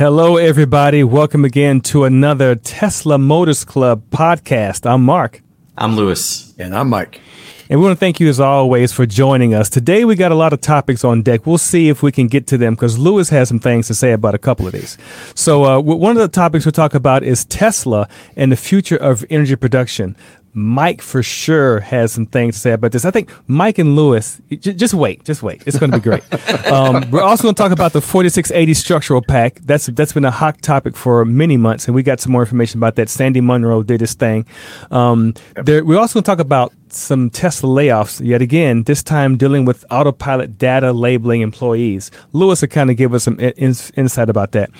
Hello, everybody. Welcome again to another Tesla Motors Club podcast. I'm Marc. I'm Louis. And I'm Mike. And we want to thank you, as always, for joining us. Today, we got a lot of topics on deck. We'll see if we can get to them because Louis has some things to say about a couple of these. So, uh, one of the topics we'll talk about is Tesla and the future of energy production. Mike for sure has some things to say about this. I think Mike and Louis, j- just wait, just wait. It's going to be great. um, we're also going to talk about the 4680 structural pack. That's that's been a hot topic for many months, and we got some more information about that. Sandy Munro did his thing. Um, there, we're also going to talk about some Tesla layoffs yet again. This time dealing with autopilot data labeling employees. Louis will kind of give us some in- insight about that.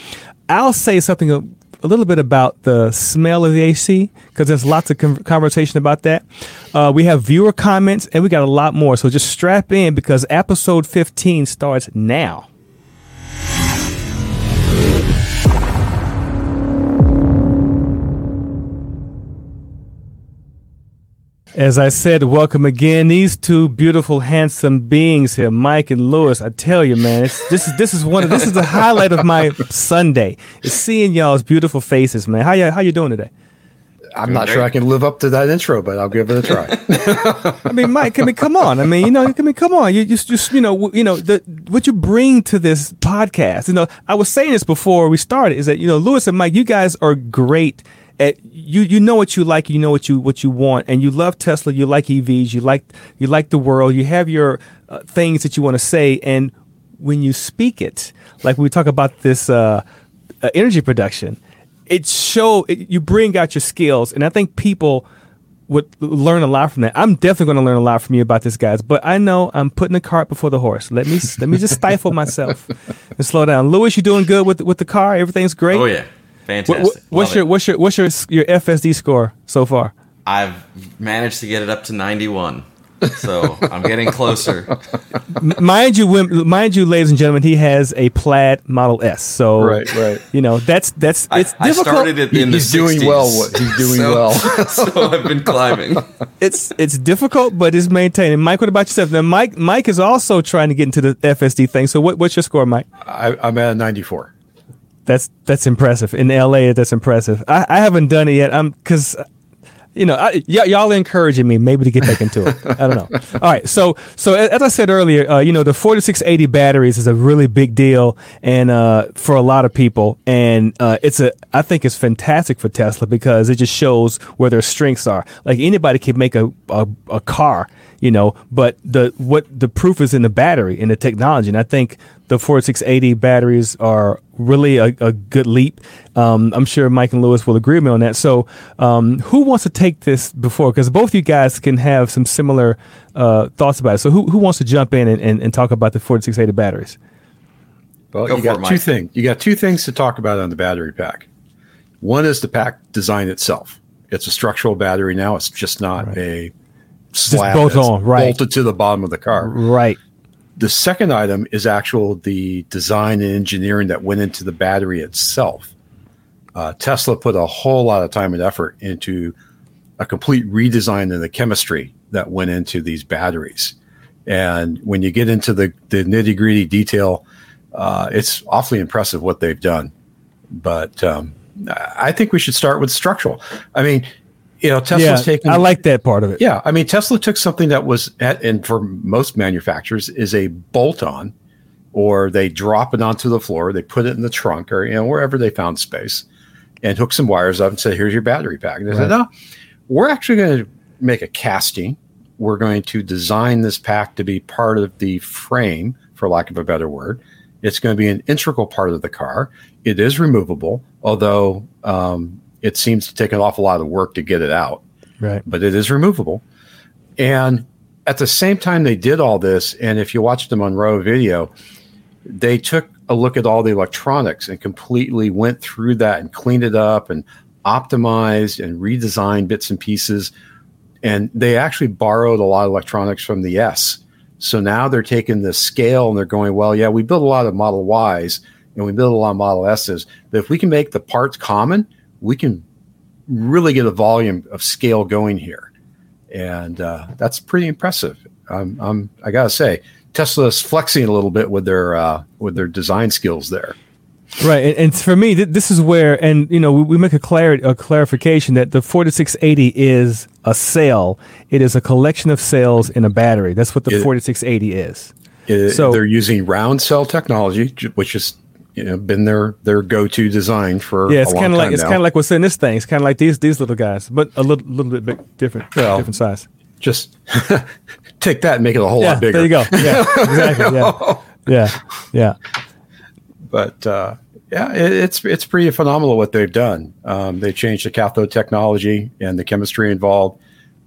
I'll say something a little bit about the smell of the AC because there's lots of conversation about that. Uh, we have viewer comments and we got a lot more. So just strap in because episode 15 starts now. As I said, welcome again. These two beautiful, handsome beings here, Mike and Louis. I tell you, man, this is this is one of this is the highlight of my Sunday. Is seeing y'all's beautiful faces, man. How you how you doing today? I'm not sure I can live up to that intro, but I'll give it a try. I mean, Mike, I mean, come on. I mean, you know, I mean, come on. You just, just, you know, you know, the what you bring to this podcast. You know, I was saying this before we started is that you know, Louis and Mike, you guys are great at, you you know what you like, you know what you what you want, and you love Tesla. You like EVs. You like you like the world. You have your uh, things that you want to say, and when you speak it, like we talk about this uh, uh, energy production, it show it, you bring out your skills, and I think people would learn a lot from that. I'm definitely going to learn a lot from you about this, guys. But I know I'm putting the cart before the horse. Let me let me just stifle myself and slow down. Louis, you doing good with with the car? Everything's great. Oh yeah. Fantastic. What, what's your what's your what's your your FSD score so far? I've managed to get it up to 91. So I'm getting closer. mind you, mind you, ladies and gentlemen, he has a plaid Model S. So right, right. You know that's that's it's I, difficult. I started it in he's the doing 60s, well. He's doing so, well. so I've been climbing. It's it's difficult, but it's maintaining. Mike, what about yourself? Now, Mike Mike is also trying to get into the FSD thing. So what, what's your score, Mike? I, I'm at 94 that's that's impressive. In LA, that's impressive. I, I haven't done it yet. I'm because you know, I, y- y'all encouraging me maybe to get back into it. I don't know. All right, so so as I said earlier, uh, you know, the 4680 batteries is a really big deal, and uh, for a lot of people, and uh, it's a I think it's fantastic for Tesla because it just shows where their strengths are. Like anybody can make a a, a car, you know, but the what the proof is in the battery and the technology, and I think the 4680 batteries are really a, a good leap. Um, I'm sure Mike and Lewis will agree with me on that. So, um, who wants to take this before? Because both you guys can have some similar uh, thoughts about it. So, who, who wants to jump in and, and, and talk about the 4680 batteries? Well, Go you got it, two things. You got two things to talk about on the battery pack. One is the pack design itself. It's a structural battery now. It's just not right. a slab bolt on, right. bolted to the bottom of the car. Right. The second item is actual the design and engineering that went into the battery itself. Uh, Tesla put a whole lot of time and effort into a complete redesign of the chemistry that went into these batteries. And when you get into the, the nitty gritty detail, uh, it's awfully impressive what they've done. But um, I think we should start with structural. I mean, you know, Tesla's yeah, taking. I like that part of it. Yeah, I mean, Tesla took something that was, at, and for most manufacturers, is a bolt-on, or they drop it onto the floor, they put it in the trunk, or you know wherever they found space, and hook some wires up and say, "Here's your battery pack." And they right. said, "No, we're actually going to make a casting. We're going to design this pack to be part of the frame, for lack of a better word. It's going to be an integral part of the car. It is removable, although." Um, it seems to take an awful lot of work to get it out. Right. But it is removable. And at the same time they did all this, and if you watch the Munro video, they took a look at all the electronics and completely went through that and cleaned it up and optimized and redesigned bits and pieces. And they actually borrowed a lot of electronics from the S. So now they're taking the scale and they're going, well, yeah, we built a lot of Model Ys and we built a lot of Model S's, but if we can make the parts common, we can really get a volume of scale going here, and uh, that's pretty impressive. Um, um, I gotta say, Tesla's flexing a little bit with their uh, with their design skills there. Right, and, and for me, th- this is where, and you know, we, we make a, clar- a clarification that the 4680 is a cell. It is a collection of cells in a battery. That's what the It- 4680 is. It- So- they're using round cell technology, which has you know been their their go to design for Yeah, it's kind of like it's kind of like what's in this thing. It's kind of like these these little guys, but a little little bit big, different, Well, different size. just take that and make it a whole Yeah, lot bigger. there you go. Yeah, exactly. Yeah, yeah, yeah. but uh, yeah, it, it's it's pretty phenomenal what they've done. Um, they changed the cathode technology and the chemistry involved.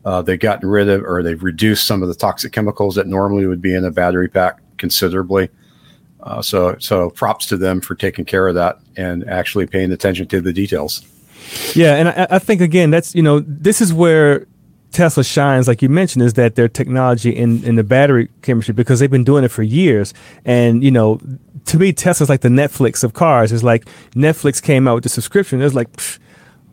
Uh, they've gotten rid of or they've reduced some of the toxic chemicals that normally would be in a battery pack considerably. Uh, so so props to them for taking care of that and actually paying attention to the details. Yeah, and I, I think again, that's you know, this is where Tesla shines, like you mentioned, is that their technology in in the battery chemistry because they've been doing it for years. And you know, to me, Tesla's like the Netflix of cars. It's like Netflix came out with the subscription. It's like. pfft,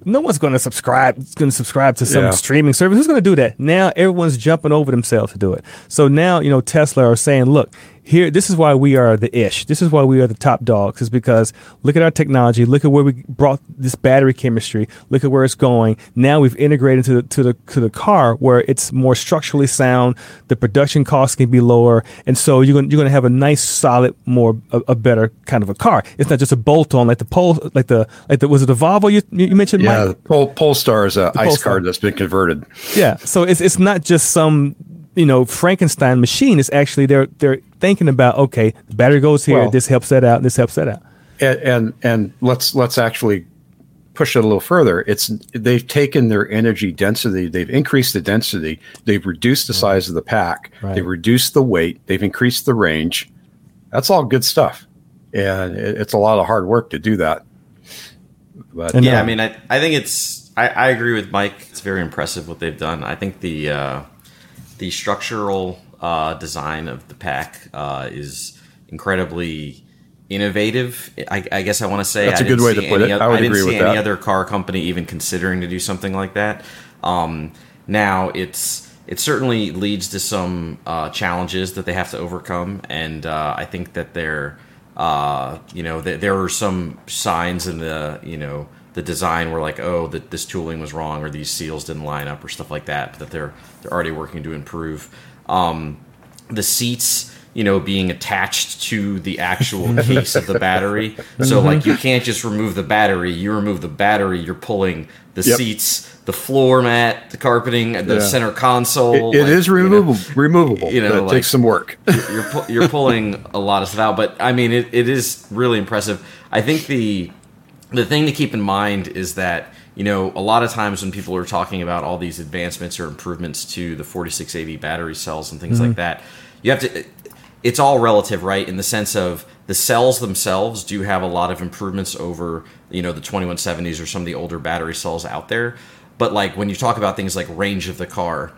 no one's going to subscribe. It's Going to subscribe to some Yeah. streaming service. Who's going to do that? Now everyone's jumping over themselves to do it. So now you know Tesla are saying, "Look, here. This is why we are the ish. This is why we are the top dogs. Is because look at our technology. Look at where we brought this battery chemistry. Look at where it's going. Now we've integrated to the to the to the car where it's more structurally sound. The production costs can be lower, and so you're going you're going to have a nice, solid, more a, a better kind of a car. It's not just a bolt on like the pole, like the like the was it the Volvo you you mentioned? Yeah, Mike? the Pol- Polestar is a ice Polestar. card that's been converted. Yeah. So it's it's not just some you know Frankenstein machine. It's actually they're they're thinking about okay, the battery goes here. Well- this helps that out. This helps that out. and and, and let's let's actually push it a little further it's they've taken their energy density they've increased the density they've reduced the size of the pack Right. they've reduced the weight they've increased the range that's all good stuff and it, it's a lot of hard work to do that but And- yeah, No. I mean, I, I think it's. I, I agree with Mike. It's very impressive what they've done. I think the uh, the structural uh, design of the pack uh, is incredibly innovative. I, I guess I want to say That's a a good way to put it. I would didn't agree see with any that. other car company even considering to do something like that. Um, now it's it certainly leads to some uh, challenges that they have to overcome, and uh, I think that they're uh, you know th- there were some signs in the you know the design were like oh that this tooling was wrong or these seals didn't line up or stuff like that, but that they're they're already working to improve. Um, the seats you know being attached to the actual case of the battery so like you can't just remove the battery you remove the battery you're pulling the Yep. seats the floor mat the carpeting the Yeah. center console it, it like, is you know, removable removable you know, it like- takes some work you're pu- you're pulling a lot of stuff out, but I mean, it, it is really impressive. I think the the thing to keep in mind is that you know a lot of times when people are talking about all these advancements or improvements to the 4680 battery cells and things like mm-hmm. that, you have to. It's all relative, right? In the sense of the cells themselves do have a lot of improvements over you know the 2170s or some of the older battery cells out there. But like when you talk about things like range of the car,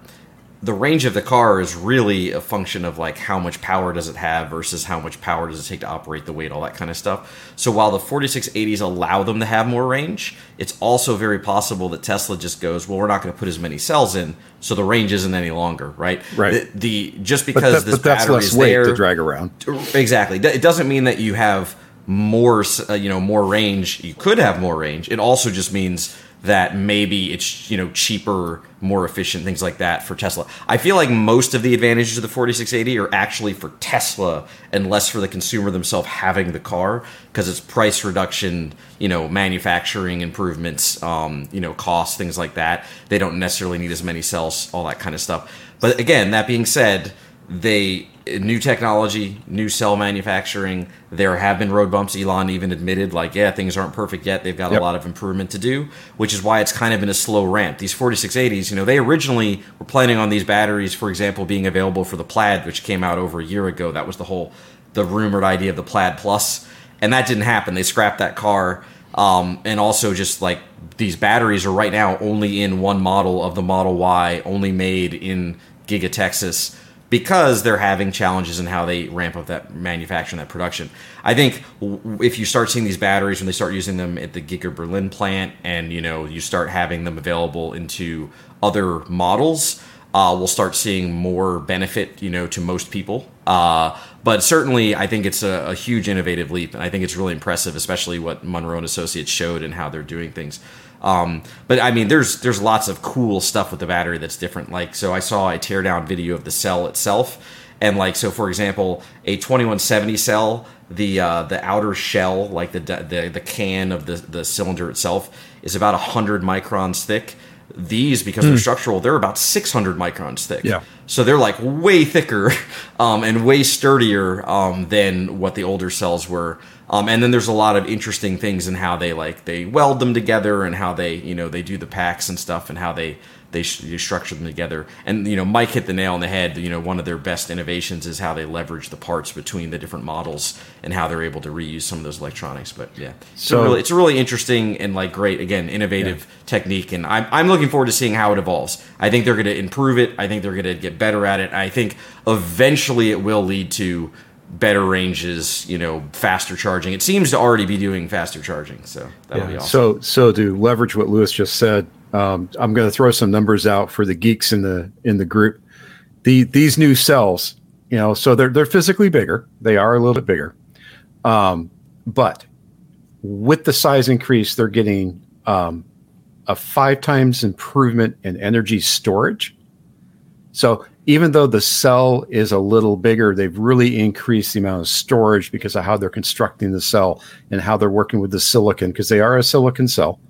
the range of the car is really a function of like how much power does it have versus how much power does it take to operate the weight all that kind of stuff. So while the 4680s allow them to have more range it's also very possible that tesla just goes well we're not going to put as many cells in so the range isn't any longer right? Right. the, the just but, because that- this but that's battery less is weight there to drag around. Exactly. It doesn't mean that you have more uh, you know more range. You could have more range. It also just means that maybe it's you know cheaper more efficient things like that for tesla. I feel like most of the advantages of the 4680 are actually for tesla and less for the consumer themselves having the car because it's price reduction you know manufacturing improvements um, you know costs things like that. They don't necessarily need as many cells all that kind of stuff. But again that being said they new technology, new cell manufacturing. There have been road bumps. Elon even admitted, like, yeah, things aren't perfect yet. They've got Yep. a lot of improvement to do, which is why it's kind of been a slow ramp. These 4680s, you know, they originally were planning on these batteries, for example, being available for the Plaid, which came out over a year ago. That was the whole the rumored idea of the Plaid Plus, and that didn't happen. They scrapped that car. Um, and also just like these batteries are right now only in one model of the Model Y, only made in Giga Texas because they're having challenges in how they ramp up that manufacturing, that production. I think if you start seeing these batteries when they start using them at the Giga Berlin plant, and you know you start having them available into other models, uh, we'll start seeing more benefit, you know, to most people. Uh, but certainly, I think it's a, a, huge innovative leap, and I think it's really impressive, especially what Munro and Associates showed and how they're doing things. Um, but I mean, there's there's lots of cool stuff with the battery that's different. Like, so I saw a teardown video of the cell itself, and like, so for example, a 2170 cell, the uh, the outer shell, like the the the can of the the cylinder itself, is about hundred microns thick. These because they're hmm. structural they're about 600 microns thick. Yeah. So they're like way thicker um, and way sturdier um, than what the older cells were um, and then there's a lot of interesting things in how they like they weld them together and how they you know they do the packs and stuff and how they they, structure them together. And you know, Mike hit the nail on the head. You know, one of their best innovations is how they leverage the parts between the different models and how they're able to reuse some of those electronics. But yeah, so, so really, it's a really interesting and like great again innovative yeah. technique. And I'm I'm looking forward to seeing how it evolves. I think they're going to improve it. I think they're going to get better at it. I think eventually it will lead to better ranges, you know, faster charging. It seems to already be doing faster charging, so that'll yeah. be awesome. So, so to leverage what Louis just said, um, I'm going to throw some numbers out for the geeks in the in the group. The these new cells, you know, so they're they're physically bigger. They are a little bit bigger, um, but with the size increase, they're getting um, a five times improvement in energy storage. So even though the cell is a little bigger, they've really increased the amount of storage because of how they're constructing the cell and how they're working with the silicon because they are a silicon cell.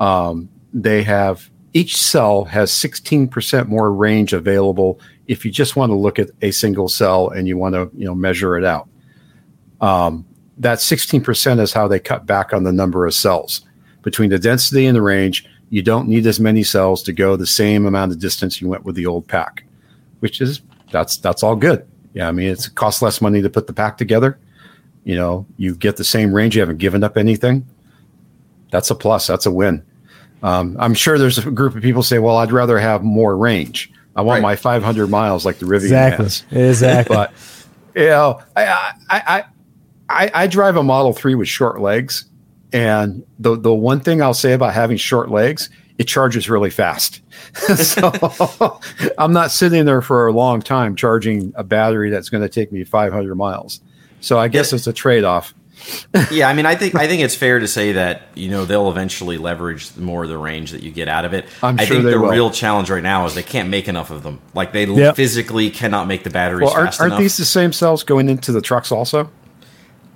Um, they have each cell has 16% more range available if you just want to look at a single cell and you want to you know measure it out. Um, that 16% is how they cut back on the number of cells. Between the density and the range you don't need as many cells to go the same amount of distance you went with the old pack which is that's that's all good yeah i mean it costs less money to put the pack together you know you get the same range you haven't given up anything that's a plus that's a win um, I'm sure there's a group of people say, well, I'd rather have more range. I want right. my 500 miles like the Rivian exactly. has. Exactly. but you know, I, I, I, I drive a Model Three with short legs, and the the one thing I'll say about having short legs, it charges really fast. so I'm not sitting there for a long time charging a battery that's going to take me 500 miles. So I guess yeah. it's a trade off yeah, I mean, I think I think it's fair to say that you know they'll eventually leverage more of the range that you get out of it. I'm I sure think the will. real challenge right now is they can't make enough of them. Like they yep. physically cannot make the batteries well, aren't, aren't these the same cells going into the trucks also?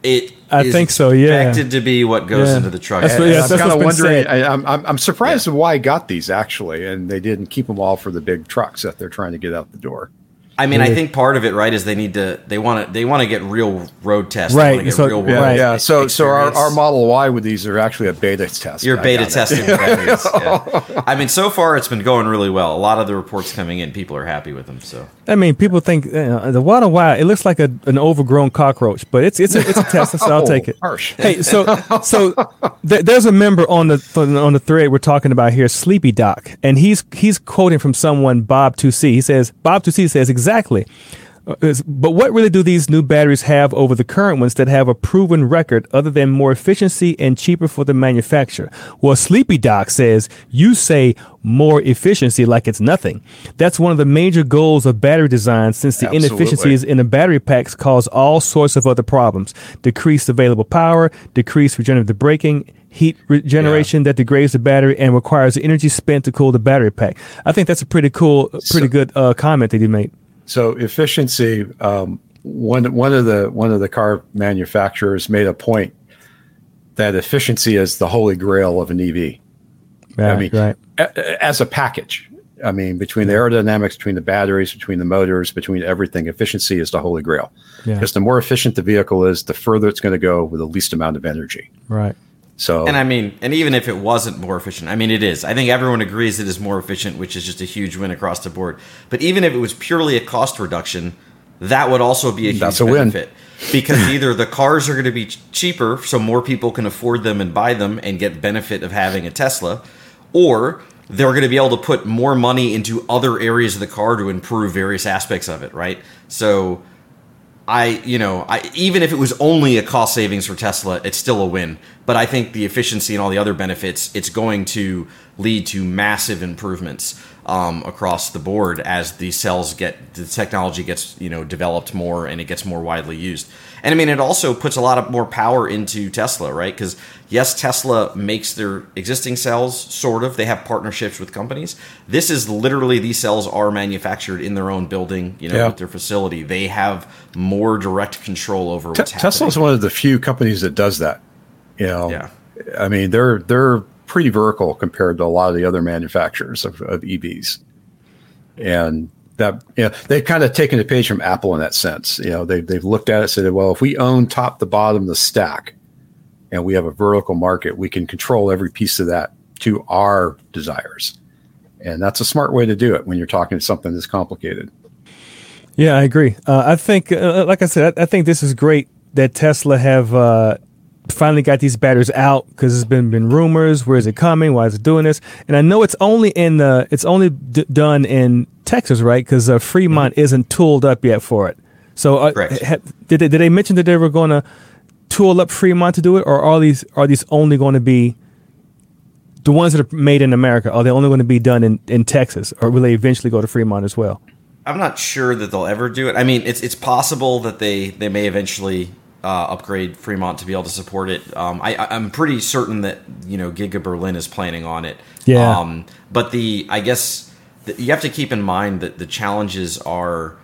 It I think so. Yeah, expected to be what goes yeah. into the truck. That's what, yeah, I'm kind of wondering. I, am I'm, I'm surprised yeah. why I got these actually, and they didn't keep them all for the big trucks that they're trying to get out the door. I mean, I think part of it, right, is they need to they want to they want to get real road tests, right? so, real yeah, yeah. So experience. so our, our Model Y with these are actually a beta test. You're beta testing batteries. yeah. I mean, so far it's been going really well. A lot of the reports coming in, people are happy with them. So I mean, people think uh, the Model Y it looks like a, an overgrown cockroach, but it's it's a, it's a Tesla, so I'll take it. Harsh. Hey, so so th- there's a member on the on the thread we're talking about here, Sleepy Doc, and he's he's quoting from someone Bob 2C. He says Bob 2C says exactly. Uh, but what really do these new batteries have over the current ones that have a proven record other than more efficiency and cheaper for the manufacturer? Well, Sleepy Doc says you say more efficiency like it's nothing. That's one of the major goals of battery design since the Absolutely. inefficiencies in the battery packs cause all sorts of other problems. Decreased available power, decreased regenerative braking, heat regeneration yeah. that degrades the battery and requires energy spent to cool the battery pack. I think that's a pretty cool, pretty so, good uh, comment that you made. So efficiency, um, one one of the one of the car manufacturers made a point that efficiency is the holy grail of an EV. Right, I mean, right. a, as a package. I mean, between the aerodynamics, between the batteries, between the motors, between everything, efficiency is the holy grail. Yeah. Because the more efficient the vehicle is, the further it's going to go with the least amount of energy. Right. So, and I mean, and even if it wasn't more efficient, I mean, it is. I think everyone agrees it is more efficient, which is just a huge win across the board. But even if it was purely a cost reduction, that would also be a huge That's a benefit. Win. because either the cars are going to be cheaper, so more people can afford them and buy them and get benefit of having a Tesla, or they're going to be able to put more money into other areas of the car to improve various aspects of it, right? So I, you know, I, even if it was only a cost savings for Tesla, it's still a win. But I think the efficiency and all the other benefits, it's going to lead to massive improvements um, across the board as the cells get the technology gets you know developed more and it gets more widely used. And I mean, it also puts a lot of more power into Tesla, right? Because yes, Tesla makes their existing cells, sort of. They have partnerships with companies. This is literally these cells are manufactured in their own building, you know, yeah. with their facility. They have more direct control over what's Te- Tesla's one of the few companies that does that. You know, yeah. I mean, they're they're pretty vertical compared to a lot of the other manufacturers of, of EVs, and that you know they've kind of taken a page from Apple in that sense. You know, they they've looked at it said, well, if we own top to bottom the stack, and we have a vertical market, we can control every piece of that to our desires, and that's a smart way to do it when you're talking to something that's complicated. Yeah, I agree. Uh, I think, uh, like I said, I, I, think this is great that Tesla have uh, finally got these batteries out because there's been been rumors. Where is it coming? Why is it doing this? And I know it's only in the it's only d- done in Texas, right? Because uh, Fremont mm-hmm. isn't tooled up yet for it. So uh, ha, did they, did they mention that they were going to tool up Fremont to do it, or are these are these only going to be the ones that are made in America? Are they only going to be done in, in Texas, or will they eventually go to Fremont as well? I'm not sure that they'll ever do it. I mean, it's it's possible that they they may eventually uh, upgrade Fremont to be able to support it. Um, I, am pretty certain that you know Giga Berlin is planning on it. Yeah. Um, but the I guess the, you have to keep in mind that the challenges are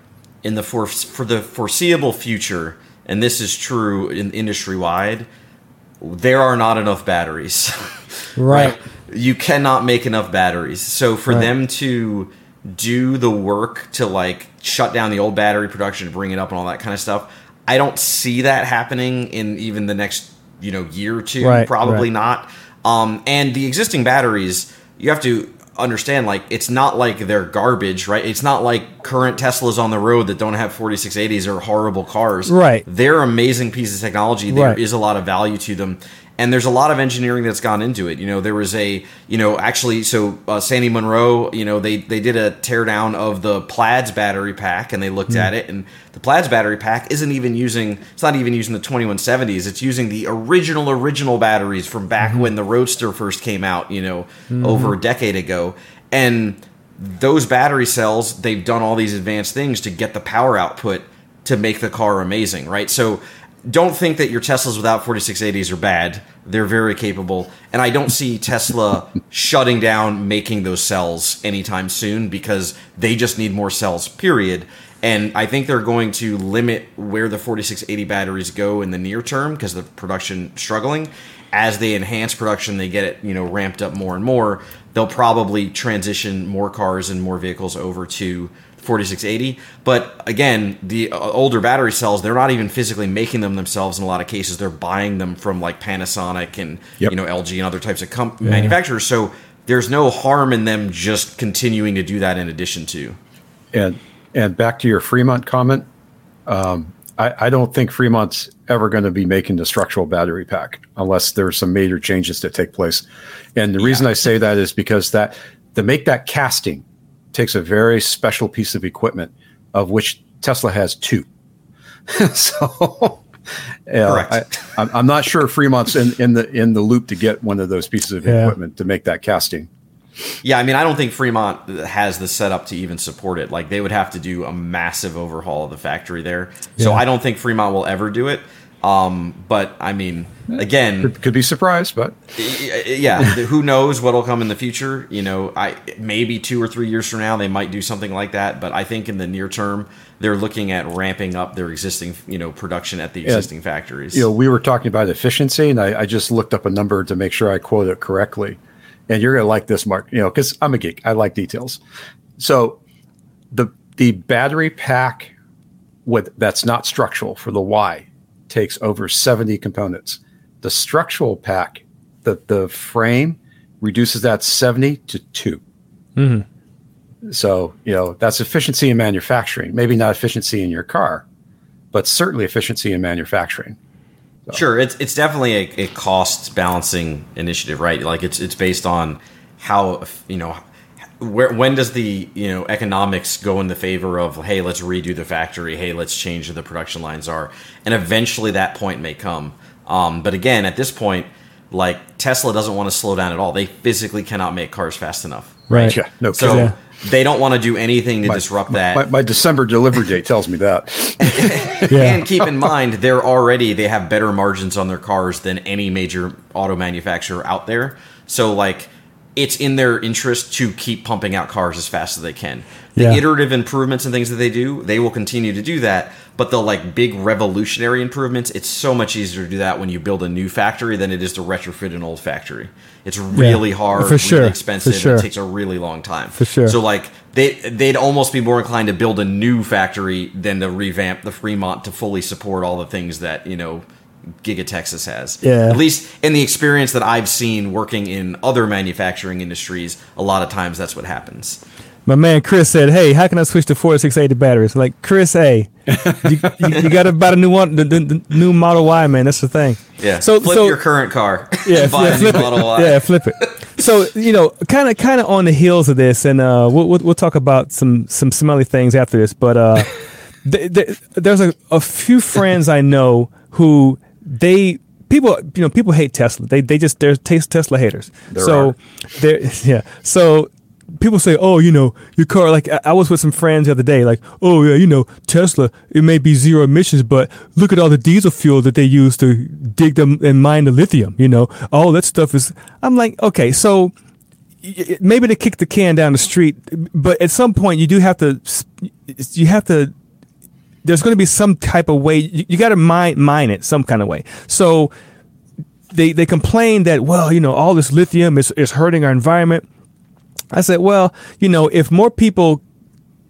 in the for for the foreseeable future, and this is true in industry wide. There are not enough batteries. right. right. You cannot make enough batteries. So for right. them to do the work to like shut down the old battery production, bring it up, and all that kind of stuff I don't see that happening in even the next you know year or two. Right, Probably not. Um, and the existing batteries, you have to understand like it's not like they're garbage, right? It's not like current Teslas on the road that don't have 4680s or horrible cars. Right. They're amazing pieces of technology. There right. is a lot of value to them and there's a lot of engineering that's gone into it. You know, there was a, you know, actually, so uh, Sandy Munro, you know, they they did a teardown of the Plaids battery pack, and they looked mm. at it, and the Plaids battery pack isn't even using, it's not even using the 2170s. It's using the original original batteries from back mm-hmm. when the Roadster first came out, you know, mm-hmm. over a decade ago, and those battery cells, they've done all these advanced things to get the power output to make the car amazing, right? So don't think that your Teslas without 4680s are bad. They're very capable. And I don't see Tesla shutting down making those cells anytime soon because they just need more cells, period. And I think they're going to limit where the 4680 batteries go in the near term because the production struggling. As they enhance production, they get it, you know, ramped up more and more. They'll probably transition more cars and more vehicles over to 4680. But again, the uh, older battery cells, they're not even physically making them themselves in a lot of cases. They're buying them from like Panasonic and yep. you know LG and other types of com- yeah. manufacturers. So there's no harm in them just continuing to do that in addition to. And and back to your Fremont comment, um, I, I, don't think Fremont's ever going to be making the structural battery pack unless there's some major changes that take place. And the yeah. reason I say that is because that to make that casting takes a very special piece of equipment, of which Tesla has two. so, yeah, I, am not sure Fremont's in, in the in the loop to get one of those pieces of yeah. equipment to make that casting. Yeah, I mean, I don't think Fremont has the setup to even support it. Like, they would have to do a massive overhaul of the factory there. Yeah. So I don't think Fremont will ever do it. Um, but I mean, again, could, could, be surprised, but yeah, who knows what'll come in the future? You know, I maybe two or three years from now they might do something like that. But I think in the near term, they're looking at ramping up their existing, you know, production at the existing yeah, factories. You know, we were talking about efficiency, and I, I just looked up a number to make sure I quote it correctly. And you're gonna like this, Marc. You know, because I'm a geek. I like details. So the the battery pack with that's not structural for the Y takes over 70 components. The structural pack, the, the frame, reduces that 70 to 2. Mm-hmm. So, you know, that's efficiency in manufacturing. Maybe not efficiency in your car, but certainly efficiency in manufacturing. So. Sure, it's it's definitely a, a cost balancing initiative, right? Like it's it's based on how you know where when does the you know economics go in the favor of hey let's redo the factory hey let's change the production lines are and eventually that point may come um, but again at this point like tesla doesn't want to slow down at all they physically cannot make cars fast enough Right. Yeah, no so. Yeah. they don't want to do anything to disrupt that My, my December delivery date tells me that. Yeah. and keep in mind they're already they have better margins on their cars than any major auto manufacturer out there so like it's in their interest to keep pumping out cars as fast as they can the Yeah. iterative improvements and things that they do they will continue to do that but the like big revolutionary improvements it's so much easier to do that when you build a new factory than it is to retrofit an old factory it's really hard for sure, really for expensive sure. and it takes a really long time For sure. so like they they'd almost be more inclined to build a new factory than to revamp the Fremont to fully support all the things that you know Giga Texas has. Yeah. At least in the experience that I've seen working in other manufacturing industries, a lot of times that's what happens. My man Chris said, "Hey, how can I switch to 4680 batteries?" Like Chris, hey, you, you, you got to buy the new one, the, the, the new Model Y, man. That's the thing. Yeah. So flip so your current car. yeah, buy yeah, a new flip Model it. Y. Yeah, flip it. So you know, kind of, kind of on the heels of this, and uh, we'll, we'll we'll talk about some some smelly things after this. But uh, th- th- there's a, a few friends I know who they people you know people hate Tesla. They they just they're tes- Tesla haters. There so are. they're yeah. So people say, oh, you know, your car. Like I, I was with some friends the other day. Like, oh yeah, you know, Tesla. It may be zero emissions, but look at all the diesel fuel that they use to dig them and mine the lithium. You know, all that stuff is. I'm like, okay, so maybe they kick the can down the street, but at some point you do have to. You have to there's going to be some type of way you, you got to mine mine it some kind of way. So they they complain that well, you know, all this lithium is is hurting our environment. I said, well, you know, if more people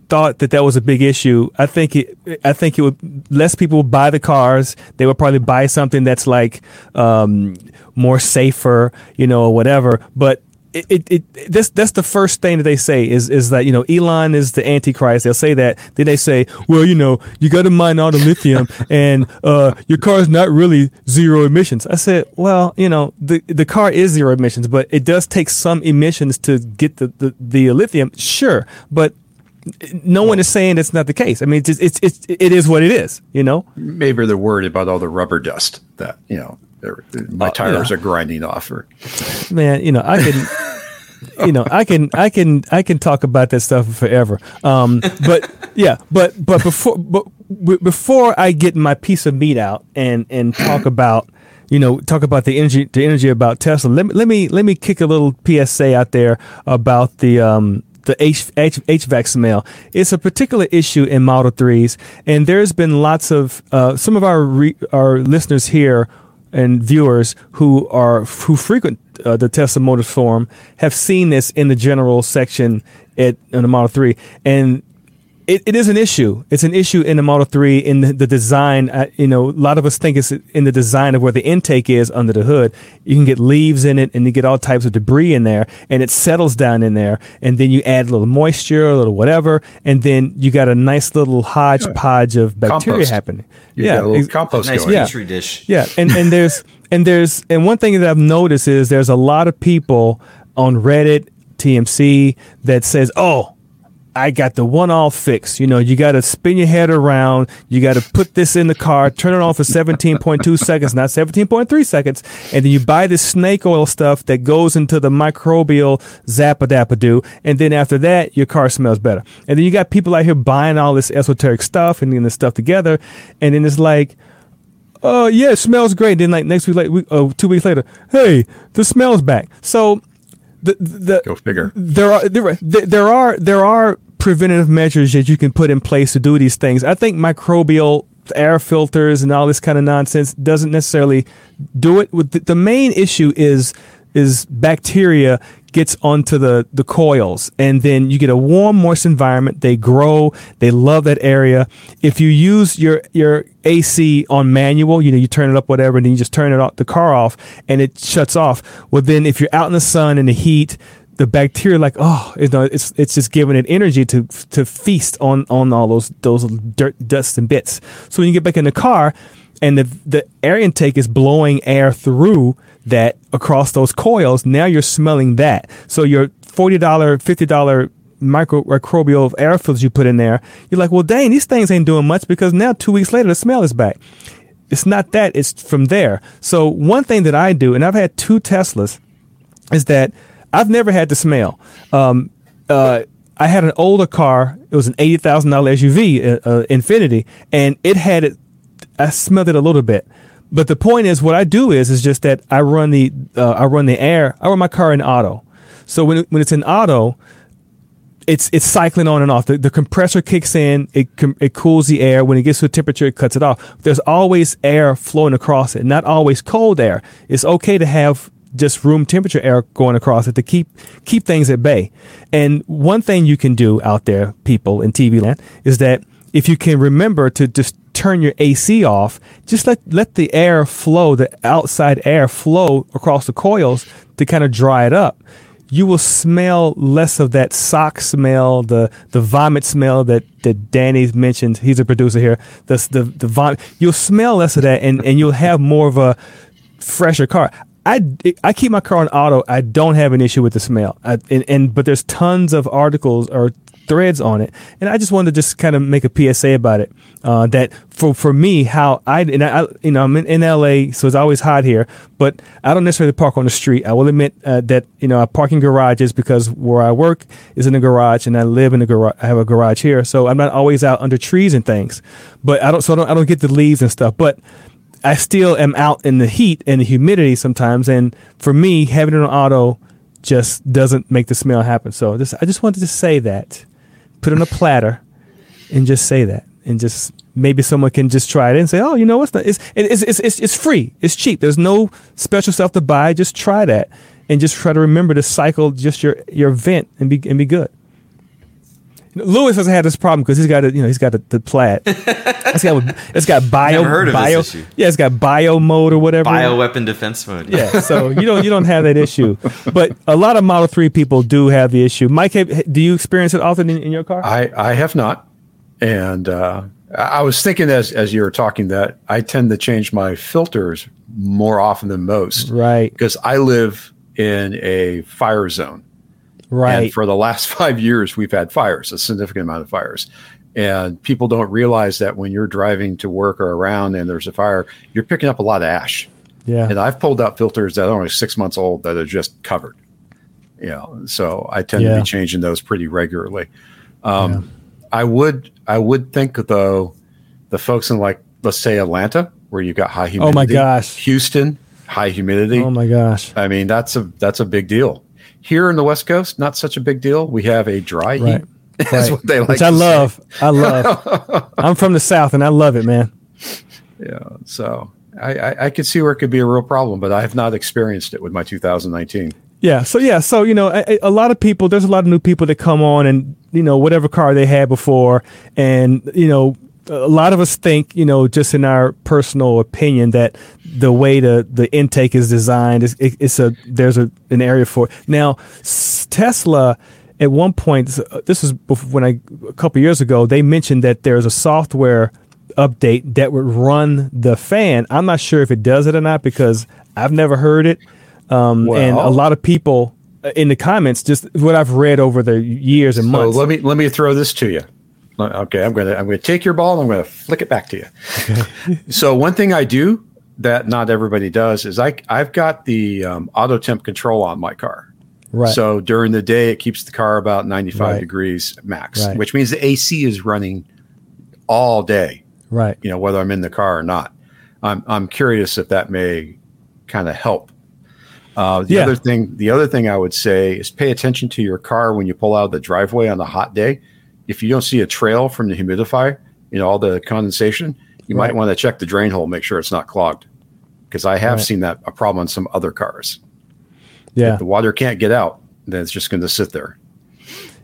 thought that that was a big issue, I think it I think it would less people would buy the cars. They would probably buy something that's like um, more safer, you know, or whatever. But it, it, it that's that's the first thing that they say is is that you know Elon is the antichrist. They'll say that. Then they say, well, you know, you got to mine all the lithium, and uh, your car is not really zero emissions. I said, well, you know, the the car is zero emissions, but it does take some emissions to get the the, the lithium. Sure, but no one is saying it's not the case. I mean, it's, it's it's it is what it is. You know. Maybe they're worried about all the rubber dust that you know my Uh, tires yeah. are grinding off. Or man, you know, I can, you know, I can, I can, I can talk about that stuff forever. Um, but yeah, but but before, but before I get my piece of meat out and and talk about, you know, talk about the energy, the energy about Tesla. Let me let me let me kick a little PSA out there about the um. The H, H, HVAC smell. It's a particular issue in Model 3s, and there's been lots of uh, some of our re, our listeners here and viewers who are who frequent uh, the Tesla Motors forum have seen this in the general section at in the Model Three, and it, it is an issue. It's an issue in the Model Three in the, the design. Uh, you know, a lot of us think it's in the design of where the intake is under the hood. You can get leaves in it, and you get all types of debris in there, and it settles down in there, and then you add a little moisture, a little whatever, and then you got a nice little hodgepodge of bacteria Compost. happening. you yeah, got a little ex- compost Nice going. Yeah. petri dish. yeah, and and there's and there's and one thing that I've noticed is there's a lot of people on Reddit, TMC that says, "Oh, I got the one all fix. You know, you got to spin your head around. You got to put this in the car, turn it on for 17.2 seconds, not 17.3 seconds. And then you buy this snake oil stuff that goes into the microbial zapadappadoo. And then after that, your car smells better. And then you got people out here buying all this esoteric stuff and getting this stuff together. And then it's like, oh, yeah, it smells great. Then, like, next week, like, week, oh, uh, two weeks later, hey, the smell's back. So, the, the, Go figure. there are there, are- there are there are preventative measures that you can put in place to do these things. I think microbial air filters and all this kind of nonsense doesn't necessarily do it. With the, the main issue is is bacteria gets onto the the coils. And then you get a warm moist environment. They grow. They love that area. If you use your your AC on manual you know you turn it up whatever and then you just turn it off the car off and it shuts off. Well then if you're out in the sun in the heat the bacteria like oh you know, it's it's just giving it energy to to feast on on all those those dirt dust and bits. So when you get back in the car and the the air intake is blowing air through that across those coils. Now you're smelling that. So your $40, $50 micro microbial air filters you put in there, you're like, well, dang, these things ain't doing much because now two weeks later the smell is back. It's not that, it's from there. So one thing that I do, and I've had two Teslas, is that I've never had the smell. Um, uh, I had an older car. It was an eighty thousand dollar SUV, uh, uh, Infiniti, and it had it. I smelled it a little bit, but the point is, what I do is is just that I run the uh, I run the air. I run my car in auto. So when when it's in auto, it's it's cycling on and off. The, the compressor kicks in, it it cools the air. When it gets to a temperature, it cuts it off. There's always air flowing across it, not always cold air. It's okay to have just room temperature air going across it to keep keep things at bay. And one thing you can do out there, people in TV land, is that if you can remember to just turn your AC off, just let let the air flow, the outside air flow across the coils to kind of dry it up you will smell less of that sock smell, the the vomit smell that that Danny's mentioned. He's a producer here. The the the vomit. You'll smell less of that, and and you'll have more of a fresher car. I, I keep my car on auto. I don't have an issue with the smell. I, and, and but there's tons of articles or threads on it, and I just wanted to just kind of make a PSA about it. Uh, that for for me, how I and I, you know, I'm in, in, LA, so it's always hot here, but I don't necessarily park on the street. I will admit uh, that you know I park in garages because where I work is in a garage, and I live in a garage. I have a garage here, so I'm not always out under trees and things. But I don't, so I don't, I don't get the leaves and stuff, but. I still am out in the heat and the humidity sometimes, and for me, having it on auto just doesn't make the smell happen. So this, I just wanted to say that put it on a platter, and just say that, and just maybe someone can just try it and say, oh, you know what's not? It's it's it's it's, it's free. It's cheap. There's no special stuff to buy. Just try that, and just try to remember to cycle just your your vent and be and be good. Louis hasn't had this problem because he's got a, you know he's got the, the plaid. it's got it's got bio Never heard of bio this issue. yeah it's got bio mode or whatever bio weapon defense mode. yeah, so you don't you don't have that issue, but a lot of Model Three people do have the issue. Mike, have, do you experience it often in, in your car? I I have not, and uh, I was thinking as as you were talking that I tend to change my filters more often than most, right? Because I live in a fire zone. Right. And for the last five years, we've had fires, a significant amount of fires. And people don't realize that when you're driving to work or around and there's a fire, you're picking up a lot of ash. Yeah. And I've pulled out filters that are only six months old that are just covered. You know, so I tend yeah. to be changing those pretty regularly. Um, yeah. I would I would think though, the folks in like let's say Atlanta, where you've got high humidity. Oh my gosh. Houston, high humidity. Oh my gosh. I mean, that's a that's a big deal. Here in the West Coast, not such a big deal. We have a dry right. heat. That's right. what they like. Which I love. I love. I'm from the South and I love it, man. Yeah. So I, I, I could see where it could be a real problem, but I have not experienced it with my 2019. Yeah. So yeah. So you know, a, a, lot of people. There's a lot of new people that come on, and you know, whatever car they had before, and you know, a lot of us think, you know, just in our personal opinion, that the way the, the intake is designed is it, it's a there's a an area for it. Now Tesla at one point this was when I a couple years ago they mentioned that there's a software update that would run the fan. I'm not sure if it does it or not because I've never heard it, um, well, and a lot of people in the comments just what I've read over the years and so months. Let me let me throw this to you. Okay, I'm gonna I'm gonna take your ball and I'm gonna flick it back to you. Okay. so one thing I do that not everybody does is I I've got the um, auto temp control on my car. Right. So during the day it keeps the car about 95 right. degrees max, right. which means the AC is running all day. Right. You know whether I'm in the car or not. I'm I'm curious if that may kind of help. Uh, the yeah. other thing, the other thing I would say is pay attention to your car when you pull out of the driveway on a hot day if you don't see a trail from the humidifier, you know, all the condensation, you right. might want to check the drain hole, make sure it's not clogged. Because I have right. seen that a problem on some other cars. Yeah. If the water can't get out, then it's just going to sit there.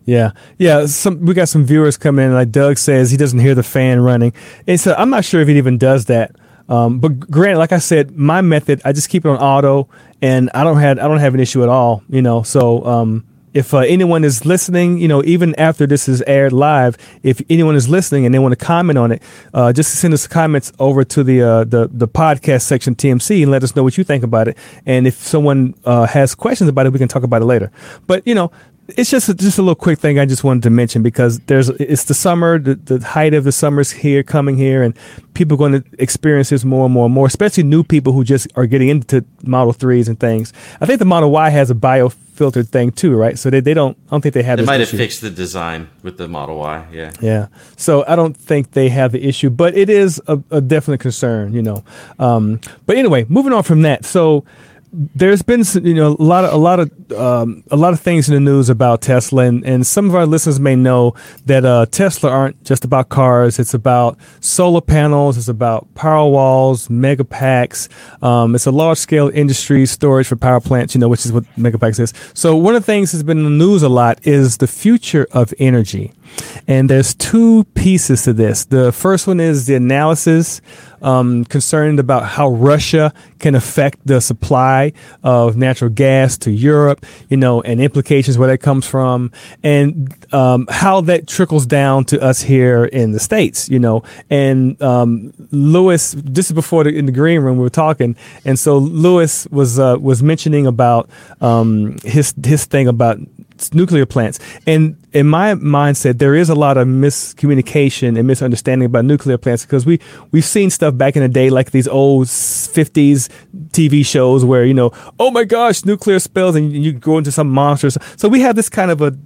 Yeah, yeah. Some we got some viewers coming in. Like Doug says, he doesn't hear the fan running, and so I'm not sure if it even does that. Um, but granted, like I said, my method, I just keep it on auto, and I don't have I don't have an issue at all. You know, so um, if uh, anyone is listening, you know, even after this is aired live, if anyone is listening and they want to comment on it, uh, just send us comments over to the uh, the the podcast section TMC and let us know what you think about it. And if someone uh, has questions about it, we can talk about it later. But you know, it's just a, just a little quick thing I just wanted to mention because there's it's the summer, the, the height of the summer's here, coming here, and people are going to experience this more and more and more, especially new people who just are getting into Model Threes and things. I think the Model Y has a biofiltered thing too, right? So they, they don't I don't think they have. They might issue. have fixed the design with the Model Y, yeah. Yeah. So I don't think they have the issue, but it is a, a definite concern, you know. Um, but anyway, moving on from that, so there's been you know a lot of a lot of um, a lot of things in the news about Tesla, and, and some of our listeners may know that uh, Tesla aren't just about cars. It's about solar panels. It's about power walls, mega packs. Um, it's a large scale industry storage for power plants. You know, which is what mega packs is. So one of the things that's been in the news a lot is the future of energy. And there's two pieces to this. The first one is the analysis um, concerned about how Russia can affect the supply of natural gas to Europe, you know, and implications where that comes from, and um, how that trickles down to us here in the states, you know. And um, Louis, this is before the, in the green room we were talking, and so Louis was uh, was mentioning about um, his his thing about nuclear plants. And in my mindset, there is a lot of miscommunication and misunderstanding about nuclear plants because we we've seen stuff back in the day like these old 50s TV shows where you know, oh my gosh, nuclear spills, and you go into some monsters. So we have this kind of a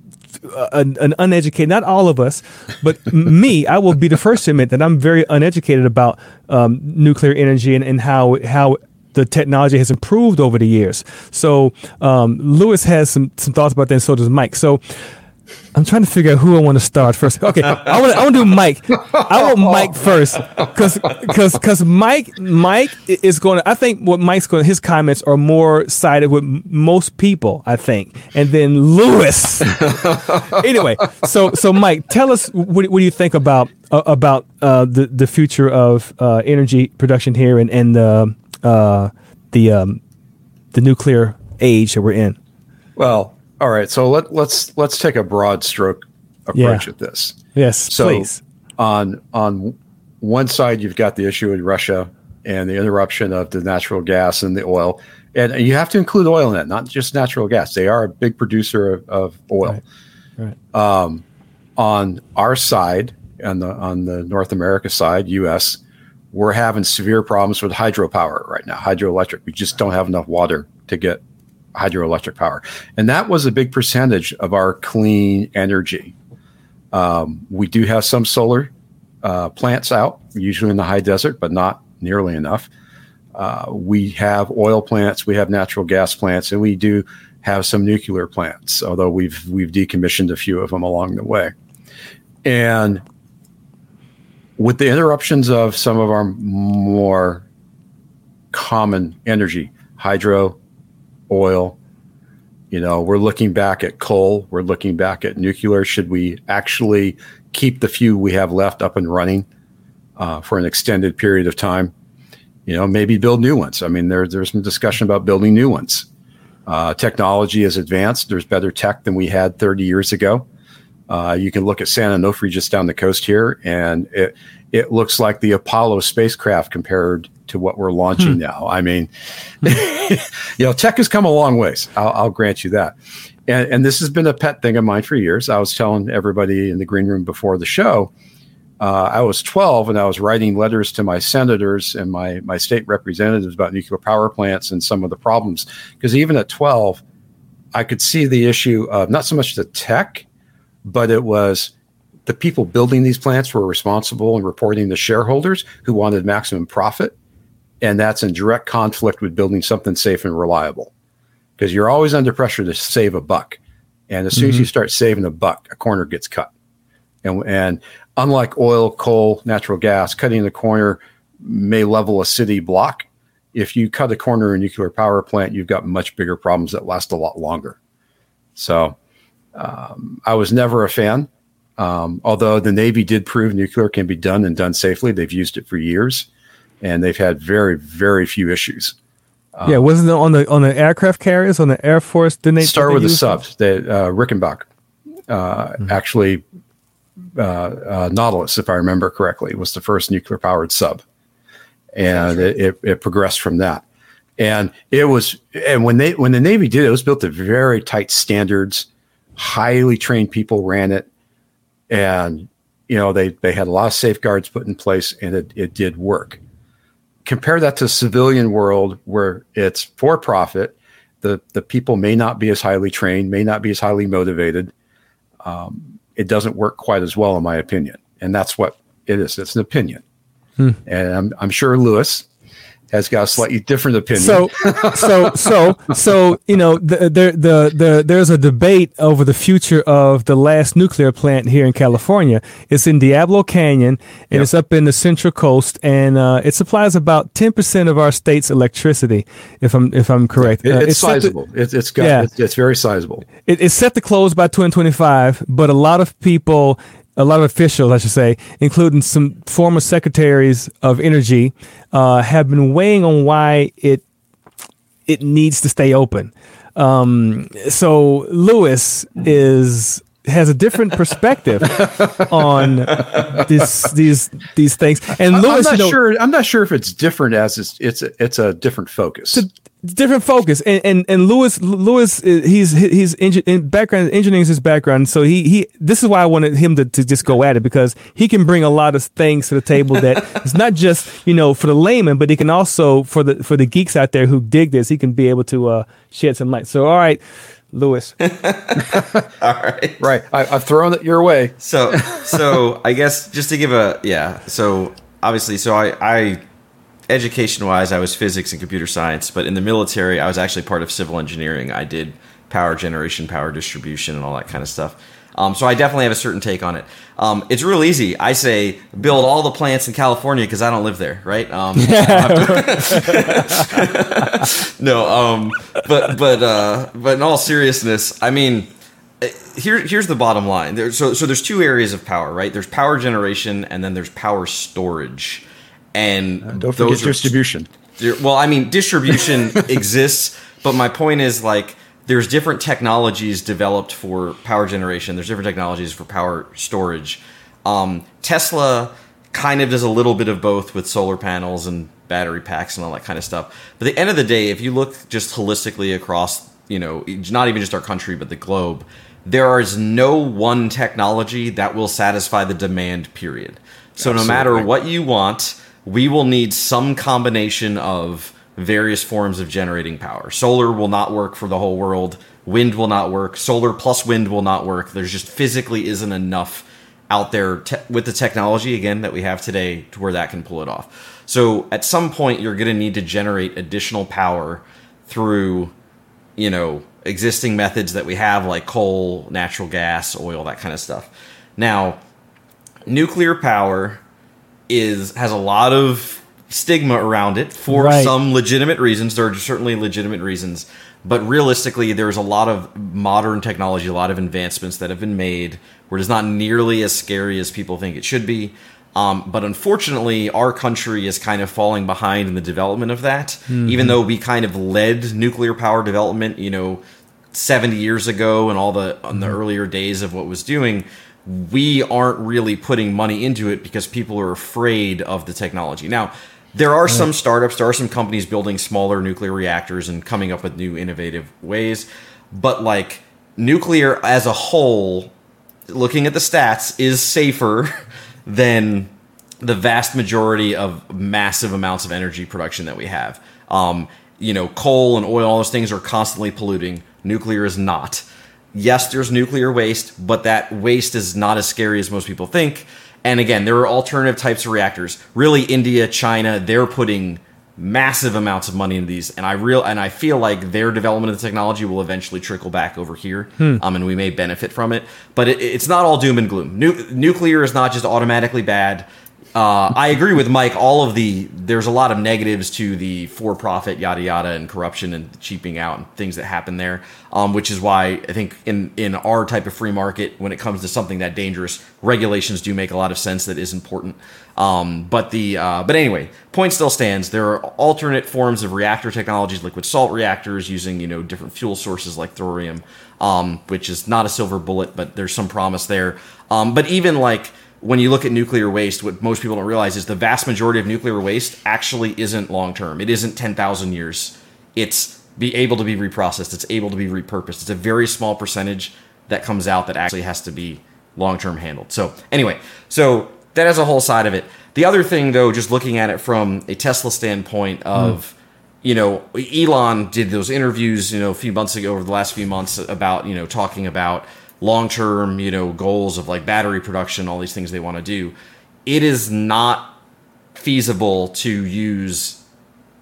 an, an, uneducated, not all of us, but me, I will be the first to admit that I'm very uneducated about um, nuclear energy and, and how how the technology has improved over the years. So um, Louis has some some thoughts about that, and so does Mike. So I'm trying to figure out who I want to start first. Okay, I want I want to do Mike. I want Mike first because because because Mike Mike is going to. I think what Mike's going. His comments are more sided with most people. I think, and then Louis. anyway, so so Mike, tell us what, what do you think about uh, about uh, the the future of uh, energy production here and and the uh, the um, the nuclear age that we're in? Well, all right. So let, let's let's take a broad stroke approach Yeah. at this. Yes, So please. on on one side, you've got the issue in Russia and the interruption of the natural gas and the oil, and you have to include oil in that, not just natural gas. They are a big producer of, of oil. Right, right. on our side, on the on the North America side, U.S., we're having severe problems with hydropower right now. Hydroelectric, we just don't have enough water to get hydroelectric power, and that was a big percentage of our clean energy. Um, we do have some solar uh, plants out, usually in the high desert, but not nearly enough. Uh, we have oil plants, we have natural gas plants, and we do have some nuclear plants. Although we've we've decommissioned a few of them along the way, and with the interruptions of some of our more common energy, hydro, oil, you know, we're looking back at coal, we're looking back at nuclear. Should we actually keep the few we have left up and running uh, for an extended period of time? You know, maybe build new ones. I mean, there, there's some discussion about building new ones. Uh, technology is advanced. There's better tech than we had 30 years ago. Uh, you can look at San Onofre just down the coast here, and it it looks like the Apollo spacecraft compared to what we're launching now. I mean, you know, tech has come a long ways. I'll, I'll grant you that. And, and this has been a pet thing of mine for years. I was telling everybody in the green room before the show. Uh, I was 12 and I was writing letters to my senators and my my state representatives about nuclear power plants and some of the problems. Because even at 12, I could see the issue of not so much the tech, but it was the people building these plants were responsible and reporting to shareholders who wanted maximum profit. And that's in direct conflict with building something safe and reliable because you're always under pressure to save a buck. And as soon as you mm-hmm. start saving a buck, a corner gets cut. And, and unlike oil, coal, natural gas, cutting the corner may level a city block. If you cut a corner in a nuclear power plant, you've got much bigger problems that last a lot longer. So um, I was never a fan. Um, although the Navy did prove nuclear can be done and done safely, they've used it for years, and they've had very, very few issues. yeah, wasn't it on the on the aircraft carriers on the Air Force? Didn't they Start did with they the subs. The uh, Rickenbach, uh, Mm-hmm. actually, uh, uh, Nautilus, if I remember correctly, was the first nuclear powered sub, and it, it, it progressed from that. And it was, and when they when the Navy did it, it was built to very tight standards. Highly trained people ran it, and you know they they had a lot of safeguards put in place, and it, it did work. Compare that to the civilian world where it's for profit. The the people may not be as highly trained, may not be as highly motivated. Um, it doesn't work quite as well, in my opinion, and that's what it is. It's an opinion, and I'm I'm sure Louis has got a slightly different opinion. So, so, so, so, you know, the, the, the, the, there's a debate over the future of the last nuclear plant here in California. It's in Diablo Canyon, and Yep. it's up in the Central Coast, and uh, it supplies about ten percent of our state's electricity. If I'm if I'm correct, It- Uh, it's, set to- sizable. it's it's got Yeah. it's, it's very sizable. it, it's set to close by 2025, but a lot of people, a lot of officials, I should say, including some former secretaries of energy, uh, have been weighing on why it it needs to stay open. Um, so Louis is has a different perspective on this these these things, and I'm not you know, sure. I'm not sure if it's different as it's it's a, it's a different focus. different focus and and and Louis Louis uh, he's he's engi- in background engineering is his background so he he this is why I wanted him to, to just go at it because he can bring a lot of things to the table that it's not just you know for the layman but he can also for the for the geeks out there who dig this he can be able to uh shed some light so all right Louis All right. right. I, I've thrown it your way. So, so I guess just to give a yeah. So obviously, so I, I education wise, I was physics and computer science, but in the military, I was actually part of civil engineering. I did power generation, power distribution, and all that kind of stuff. Um, so I definitely have a certain take on it. Um, it's real easy. I say build all the plants in California because I don't live there, right? Um, no, um, but but uh, but in all seriousness, I mean, eh, here here's the bottom line. There, so so there's two areas of power, right? There's power generation, and then there's power storage. And Don't forget are- distribution. well, I mean, distribution exists, but my point is like there's different technologies developed for power generation. There's different technologies for power storage. Um, Tesla kind of does a little bit of both with solar panels and battery packs and all that kind of stuff. But at the end of the day, if you look just holistically across, you know, not even just our country but the globe, there is no one technology that will satisfy the demand. Period. So no matter what you want, we will need some combination of various forms of generating power. Solar will not work for the whole world. Wind will not work. Solar plus wind will not work. There's just physically isn't enough out there te- with the technology again that we have today to where that can pull it off. So at some point you're going to need to generate additional power through you know existing methods that we have like coal, natural gas, oil, that kind of stuff. Now, nuclear power is has a lot of stigma around it for Right. some legitimate reasons. There are certainly legitimate reasons, but realistically, there's a lot of modern technology, a lot of advancements that have been made where it's not nearly as scary as people think it should be. Um, but unfortunately, our country is kind of falling behind in the development of that. Even though we kind of led nuclear power development, you know, 70 years ago and all the on the earlier days of what was doing we aren't really putting money into it because people are afraid of the technology now there are some startups there are some companies building smaller nuclear reactors and coming up with new innovative ways but like nuclear as a whole looking at the stats is safer than the vast majority of massive amounts of energy production that we have. Um, you know, coal and oil, all those things are constantly polluting. Nuclear is not. Yes, there's nuclear waste, but that waste is not as scary as most people think. And again, there are alternative types of reactors. Really, India, China, they're putting massive amounts of money into these, and I real and I feel like their development of the technology will eventually trickle back over here, um, and we may benefit from it. But it, it's not all doom and gloom. Nu- nuclear is not just automatically bad. Uh, I agree with Mike. All of the there's a lot of negatives to the for-profit yada yada and corruption and cheaping out and things that happen there, um, which is why I think in in our type of free market, when it comes to something that dangerous, regulations do make a lot of sense. That is important. Um, but the uh, but anyway, point still stands. There are alternate forms of reactor technologies, liquid salt reactors using you know different fuel sources like thorium, um, which is not a silver bullet, but there's some promise there. Um, but even like when you look at nuclear waste, what most people don't realize is the vast majority of nuclear waste actually isn't long term. It isn't 10,000 years. It's be able to be reprocessed. It's able to be repurposed. It's a very small percentage that comes out that actually has to be long term handled. So anyway, so that has a whole side of it. The other thing, though, just looking at it from a Tesla standpoint of, mm. you know, Elon did those interviews, you know, a few months ago, over the last few months about, you know, talking about long term, you know, goals of like battery production, all these things they want to do, it is not feasible to use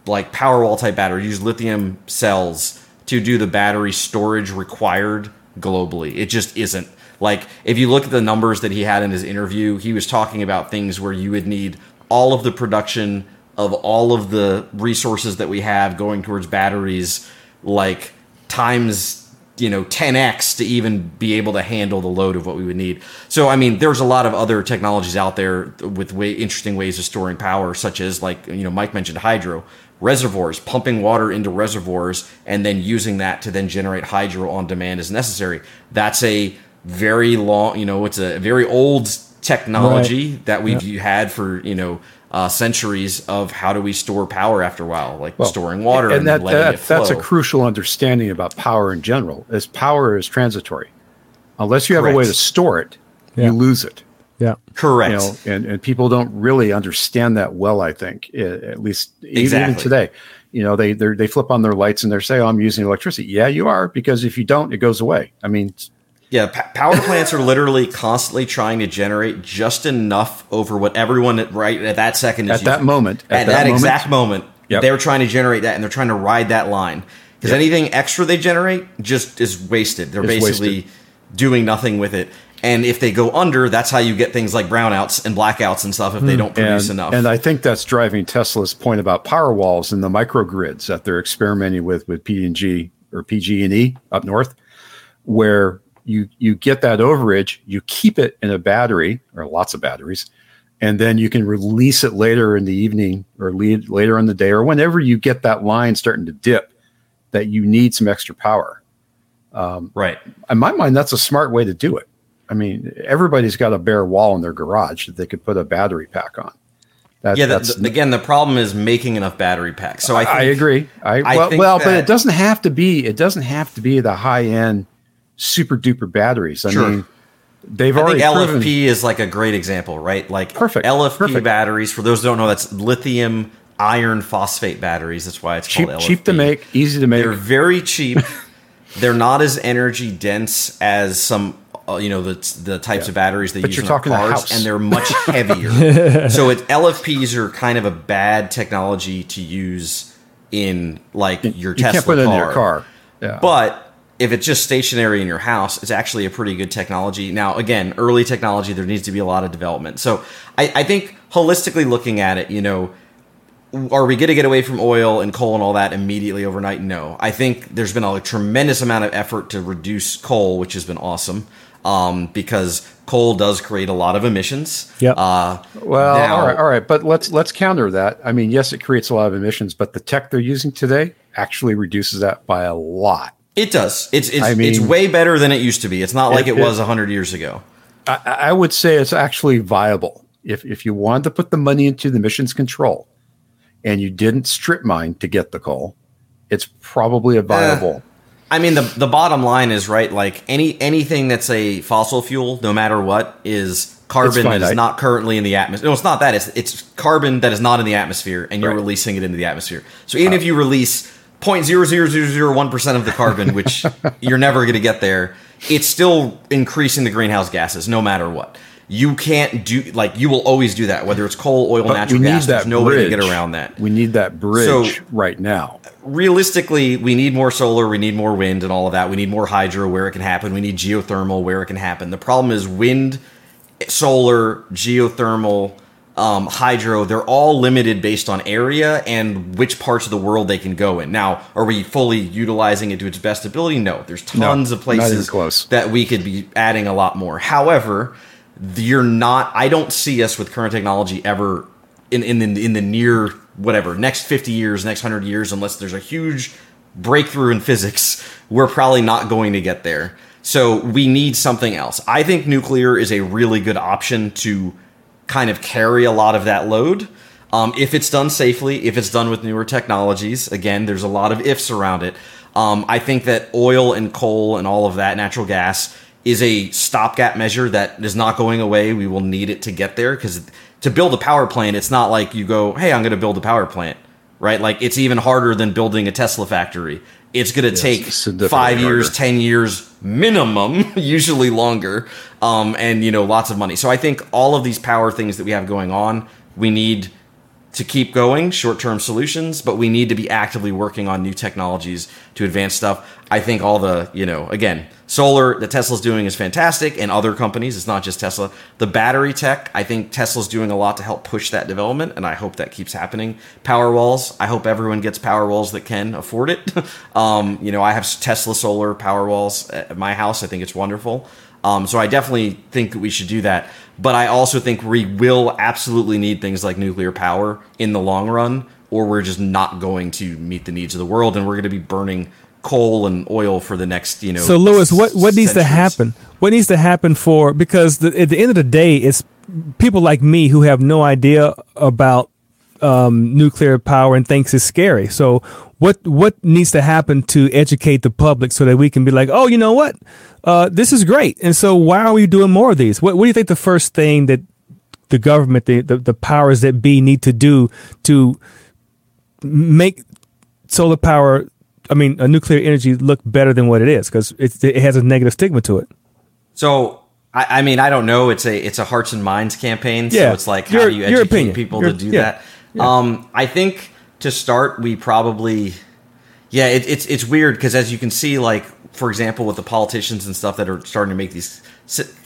like Powerwall type battery, use lithium cells to do the battery storage required globally. It just isn't. Like if you look at the numbers that he had in his interview, he was talking about things where you would need all of the production of all of the resources that we have going towards batteries like times you know 10x to even be able to handle the load of what we would need. So I mean, there's a lot of other technologies out there with way, interesting ways of storing power, such as like you know Mike mentioned hydro reservoirs, pumping water into reservoirs and then using that to then generate hydro on demand as necessary. That's a very long, you know, it's a very old technology right. that we've had for you know uh, centuries of how do we store power after a while, like well, storing water and, and that, that that's a crucial understanding about power in general. As power is transitory, unless you have Correct. a way to store it, yeah. you lose it. Yeah, correct. You know, and and people don't really understand that well. I think at least exactly. even today. You know, they they flip on their lights and they say, "Oh, I'm using electricity." Yeah, you are because if you don't, it goes away. I mean, yeah, p- power plants are literally constantly trying to generate just enough over what everyone at, right at that second is at using. that moment at, at that, that moment, exact moment. Yep. They're trying to generate that, and they're trying to ride that line because yep. anything extra they generate just is wasted. They're it's basically wasted. doing nothing with it. And if they go under, that's how you get things like brownouts and blackouts and stuff if they hmm. don't produce and, enough. And I think that's driving Tesla's point about power walls and the microgrids that they're experimenting with with P&G or PG&E up north, where you you get that overage, you keep it in a battery or lots of batteries, and then you can release it later in the evening or lead, later in the day or whenever you get that line starting to dip that you need some extra power. Um, right. In my mind, that's a smart way to do it. I mean, everybody's got a bare wall in their garage that they could put a battery pack on. That, yeah, the, the, again, the problem is making enough battery packs. So I, think, I agree. I, I well, well but it doesn't have to be. It doesn't have to be the high end super duper batteries. I sure. mean, they've I already think proven, LFP is like a great example, right? Like perfect LFP perfect. batteries. For those who don't know, that's lithium iron phosphate batteries. That's why it's cheap, called LFP. Cheap to make, easy to make. They're very cheap. They're not as energy dense as some uh, you know the the types yeah. of batteries they but use you're in talking cars, and they're much heavier. so it, LFPs are kind of a bad technology to use in like your you Tesla can't put car. in your car. Yeah. But if it's just stationary in your house, it's actually a pretty good technology. Now, again, early technology, there needs to be a lot of development. So I, I think holistically looking at it, you know, are we going to get away from oil and coal and all that immediately overnight? No. I think there's been a tremendous amount of effort to reduce coal, which has been awesome. Um, because coal does create a lot of emissions. Yeah. Uh, well, now, all right, all right, but let's let's counter that. I mean, yes, it creates a lot of emissions, but the tech they're using today actually reduces that by a lot. It does. It's it's, I mean, it's way better than it used to be. It's not like it, it was hundred years ago. I, I, would say it's actually viable if if you wanted to put the money into the missions control, and you didn't strip mine to get the coal. It's probably a viable. Uh, I mean, the the bottom line is right. Like any anything that's a fossil fuel, no matter what, is carbon that is not currently in the atmosphere. No, it's not that. It's it's carbon that is not in the atmosphere, and you're right. releasing it into the atmosphere. So even uh, if you release 0.00001% of the carbon, which you're never going to get there, it's still increasing the greenhouse gases no matter what. You can't do like you will always do that, whether it's coal, oil, but natural gas. There's no way to get around that. We need that bridge so, right now. Realistically, we need more solar, we need more wind, and all of that. We need more hydro where it can happen. We need geothermal where it can happen. The problem is wind, solar, geothermal, um, hydro, they're all limited based on area and which parts of the world they can go in. Now, are we fully utilizing it to its best ability? No. There's tons No, of places close. that we could be adding a lot more. However, you're not. I don't see us with current technology ever in in the, in the near whatever next 50 years, next 100 years, unless there's a huge breakthrough in physics. We're probably not going to get there. So we need something else. I think nuclear is a really good option to kind of carry a lot of that load. Um, if it's done safely, if it's done with newer technologies, again, there's a lot of ifs around it. Um, I think that oil and coal and all of that, natural gas, is a stopgap measure that is not going away. We will need it to get there because to build a power plant, it's not like you go, hey, I'm going to build a power plant, right? Like it's even harder than building a Tesla factory. It's going to take significantly five years, harder. 10 years minimum, usually longer, um, and, you know, lots of money. So I think all of these power things that we have going on, we need to keep going, short term solutions, but we need to be actively working on new technologies to advance stuff. I think all the, you know, again, solar that Tesla's doing is fantastic and other companies, it's not just Tesla. The battery tech, I think Tesla's doing a lot to help push that development, and I hope that keeps happening. Power walls, I hope everyone gets power walls that can afford it. um, you know, I have Tesla solar power walls at my house, I think it's wonderful. Um, so I definitely think that we should do that. But I also think we will absolutely need things like nuclear power in the long run, or we're just not going to meet the needs of the world, and we're going to be burning coal and oil for the next, you know. So, Louis, what, what needs to happen? What needs to happen for because the, at the end of the day, it's people like me who have no idea about um, nuclear power and thinks it's scary. So, what what needs to happen to educate the public so that we can be like, oh, you know what, uh, this is great, and so why are we doing more of these? What, what do you think the first thing that the government, the, the the powers that be, need to do to make solar power? I mean, a nuclear energy look better than what it is because it, it has a negative stigma to it. So I, I mean, I don't know. It's a it's a hearts and minds campaign. So Yeah. it's like how Your- do you educate people Your- to do yeah. that? Um, I think to start, we probably yeah. It, it's it's weird because as you can see, like for example, with the politicians and stuff that are starting to make these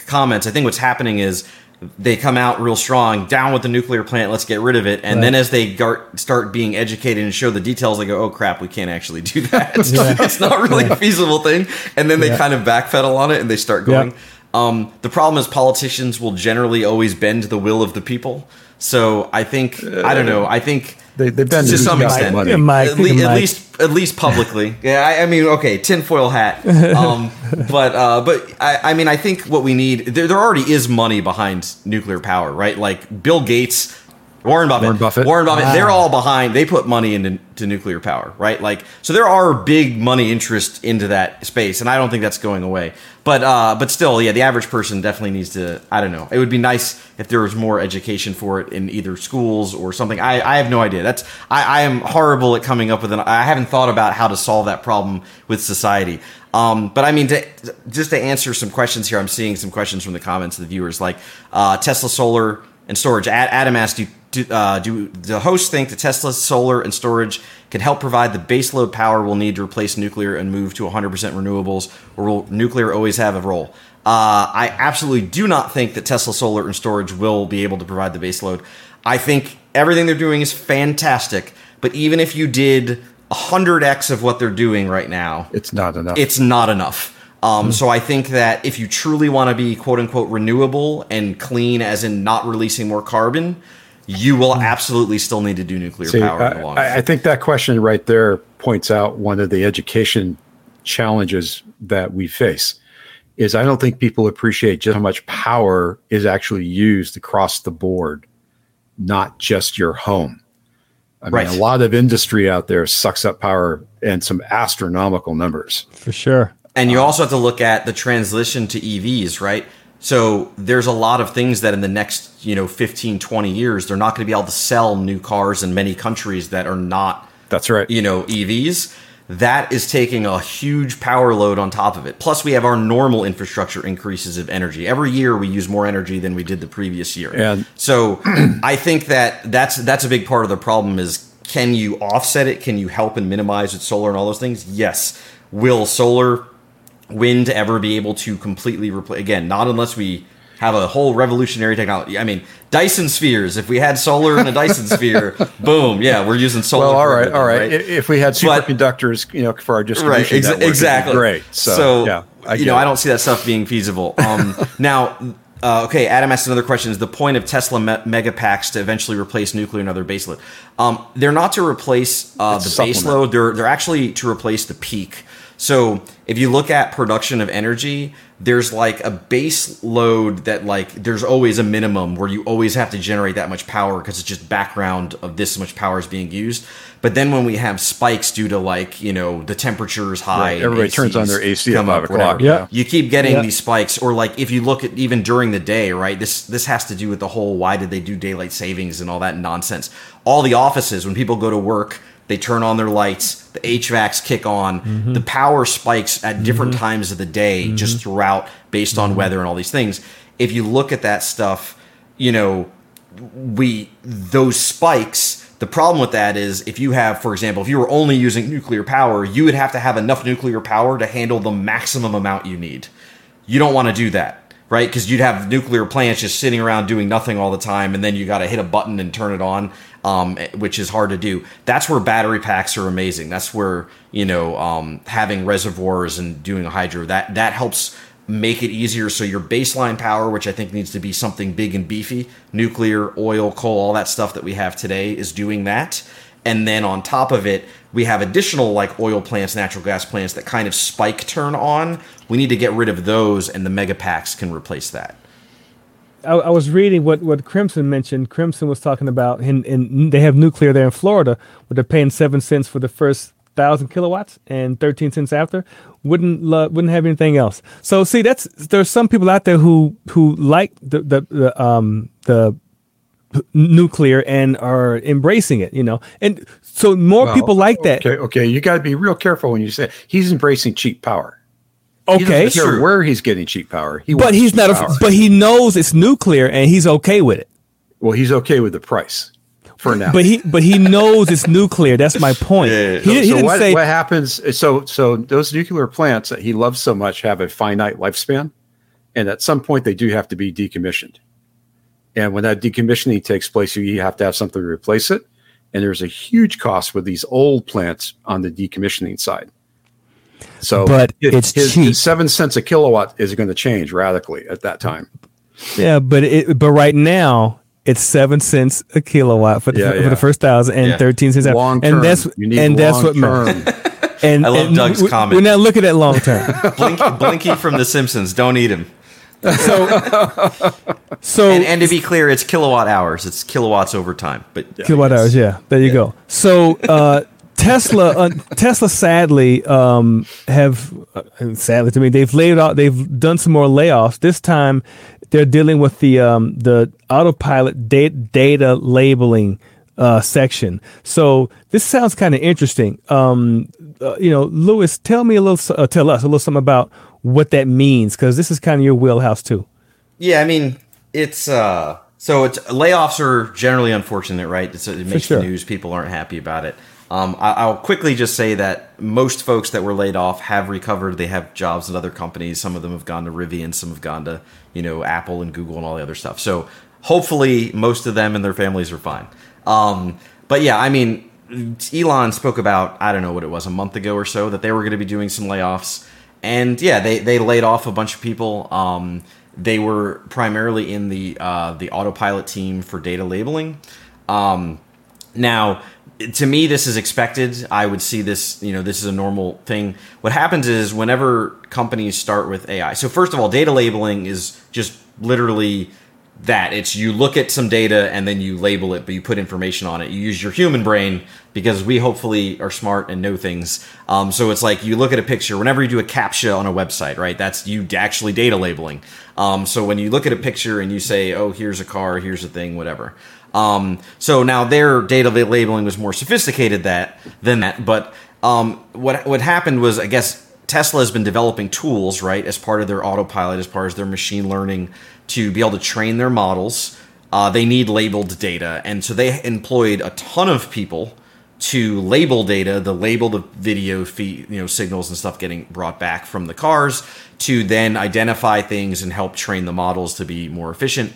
comments, I think what's happening is. They come out real strong, down with the nuclear plant, let's get rid of it. And then as they gar- start being educated and show the details, they go, oh crap, we can't actually do that. it's not really a feasible thing. And then they Yeah. kind of backpedal on it and they start Yeah. going. Um, the problem is politicians will generally always bend the will of the people. So I think I don't know. I think They- they bend to it some extent, money. Yeah, Mike, at, le- Mike. at least at least publicly. yeah, I, I mean, okay, tinfoil hat. Um, but uh, but I, I mean, I think what we need there, there already is money behind nuclear power, right? Like Bill Gates. Warren Buffett, Warren Buffett. Warren Buffett, Wow. they're all behind. They put money into to nuclear power, right? Like, so there are big money interest into that space, and I don't think that's going away. But, uh, but still, yeah, the average person definitely needs to. I don't know. It would be nice if there was more education for it in either schools or something. I, I have no idea. That's I, I am horrible at coming up with an. I haven't thought about how to solve that problem with society. Um, but I mean, to, just to answer some questions here, I'm seeing some questions from the comments of the viewers, like uh, Tesla solar and storage. Adam asked, do, do, uh, do the hosts think that Tesla solar and storage can help provide the baseload power we'll need to replace nuclear and move to 100% renewables, or will nuclear always have a role? Uh, I absolutely do not think that Tesla solar and storage will be able to provide the baseload. I think everything they're doing is fantastic, but even if you did 100x of what they're doing right now, It's not enough. it's not enough. Um, So I think that if you truly want to be quote unquote renewable and clean, as in not releasing more carbon, you will hmm. absolutely still need to do nuclear See, power in the long I, I think that question right there points out one of the education challenges that we face. Is I don't think people appreciate just how much power is actually used across the board, not just your home. I mean, Right. a lot of industry out there sucks up power and some astronomical numbers. For sure. And you uh, also have to look at the transition to EVs, right? So there's a lot of things that in the next, you know, 15, 20 years, they're not going to be able to sell new cars in many countries that are not That's right. you know, EVs, that is taking a huge power load on top of it. Plus, we have our normal infrastructure increases of energy. Every year, we use more energy than we did the previous year. And- so, I think that that's that's a big part of the problem. Is can you offset it? Can you help and minimize with solar and all those things? Yes. Will solar, wind ever be able to completely replace? Again, not unless we have a whole revolutionary technology. I mean, Dyson spheres. If we had solar in a Dyson sphere, boom, yeah, we're using solar. Well, all right, all right. right. If we had superconductors, you know, for our distribution, right, exa- exactly, great. So, so yeah, I you know, it. I don't see that stuff being feasible. Um, now. Uh, okay, Adam asked another question. Is the point of Tesla me- megapacks to eventually replace nuclear and other baseload? Um, they're not to replace uh, the baseload. They're they're actually to replace the peak. So if you look at production of energy, there's like a base load that like there's always a minimum where you always have to generate that much power because it's just background of this much power is being used. But then when we have spikes due to like you know the temperature is high, right. everybody ACs turns on their AC at five o'clock. Yeah, you keep getting yeah. these spikes, or like if you look at even during the day, right? This this has to do with the whole why did they do daylight savings and all that nonsense. All the offices when people go to work they turn on their lights, the HVACs kick on, mm-hmm. the power spikes at different mm-hmm. times of the day mm-hmm. just throughout based on mm-hmm. weather and all these things. If you look at that stuff, you know, we those spikes the problem with that is if you have, for example, if you were only using nuclear power, you would have to have enough nuclear power to handle the maximum amount you need. You don't want to do that right? Because you'd have nuclear plants just sitting around doing nothing all the time, and then you got to hit a button and turn it on, um, which is hard to do. That's where battery packs are amazing. That's where you know um, having reservoirs and doing a hydro that that helps make it easier. So your baseline power, which I think needs to be something big and beefy, nuclear, oil, coal, all that stuff that we have today, is doing that. And then on top of it, we have additional like oil plants, natural gas plants that kind of spike turn on. We need to get rid of those, and the mega packs can replace that. I, I was reading what, what Crimson mentioned. Crimson was talking about, and, and they have nuclear there in Florida, where they're paying seven cents for the first thousand kilowatts and thirteen cents after. Wouldn't wouldn't have anything else. So see, that's there's some people out there who who like the the, the um the nuclear and are embracing it, you know. And so more well, people like that. Okay, okay, you got to be real careful when you say he's embracing cheap power. Okay, he sure where he's getting cheap power. He but he's not. A, but he knows it's nuclear, and he's okay with it. Well, he's okay with the price for now. But he but he knows it's nuclear. That's my point. Yeah, yeah. He, so, he didn't what, say what happens. So so those nuclear plants that he loves so much have a finite lifespan, and at some point they do have to be decommissioned. And when that decommissioning takes place, you have to have something to replace it. And there's a huge cost with these old plants on the decommissioning side. So, but it's his, cheap. His seven cents a kilowatt is going to change radically at that time. Yeah, but it, but right now it's seven cents a kilowatt for the, yeah, yeah. for the first thousand and yeah. thirteen cents. Long term. And that's and that's what term. And I love and Doug's we, comment. We're not looking at long term. Blinky, Blinky from The Simpsons. Don't eat him. So, so and, and, to be clear, it's kilowatt hours. It's kilowatts over time, but yeah, kilowatt hours. Yeah, there you yeah. go. So uh, Tesla, uh, Tesla, sadly, um, have uh, sadly to me, they've laid out. They've done some more layoffs. This time, they're dealing with the um, the autopilot data, data labeling. Uh, section. So this sounds kind of interesting. Um, uh, you know, Louis, tell me a little, uh, tell us a little something about what that means because this is kind of your wheelhouse too. Yeah, I mean, it's uh, so it's layoffs are generally unfortunate, right? It's, it makes sure. the news. People aren't happy about it. Um, I, will quickly just say that most folks that were laid off have recovered. They have jobs at other companies. Some of them have gone to Rivian. Some have gone to you know Apple and Google and all the other stuff. So hopefully, most of them and their families are fine. Um, but yeah, I mean, Elon spoke about I don't know what it was a month ago or so that they were going to be doing some layoffs and yeah, they they laid off a bunch of people. Um, they were primarily in the uh, the autopilot team for data labeling. Um, now, to me, this is expected. I would see this. You know, this is a normal thing. What happens is whenever companies start with AI. So first of all, data labeling is just literally that it's you look at some data and then you label it but you put information on it you use your human brain because we hopefully are smart and know things um, so it's like you look at a picture whenever you do a captcha on a website right that's you actually data labeling um, so when you look at a picture and you say oh here's a car here's a thing whatever um, so now their data labeling was more sophisticated that than that but um, what what happened was i guess Tesla has been developing tools, right, as part of their autopilot, as part of their machine learning to be able to train their models. Uh, they need labeled data, and so they employed a ton of people to label data, the label the video feed, you know, signals and stuff getting brought back from the cars to then identify things and help train the models to be more efficient.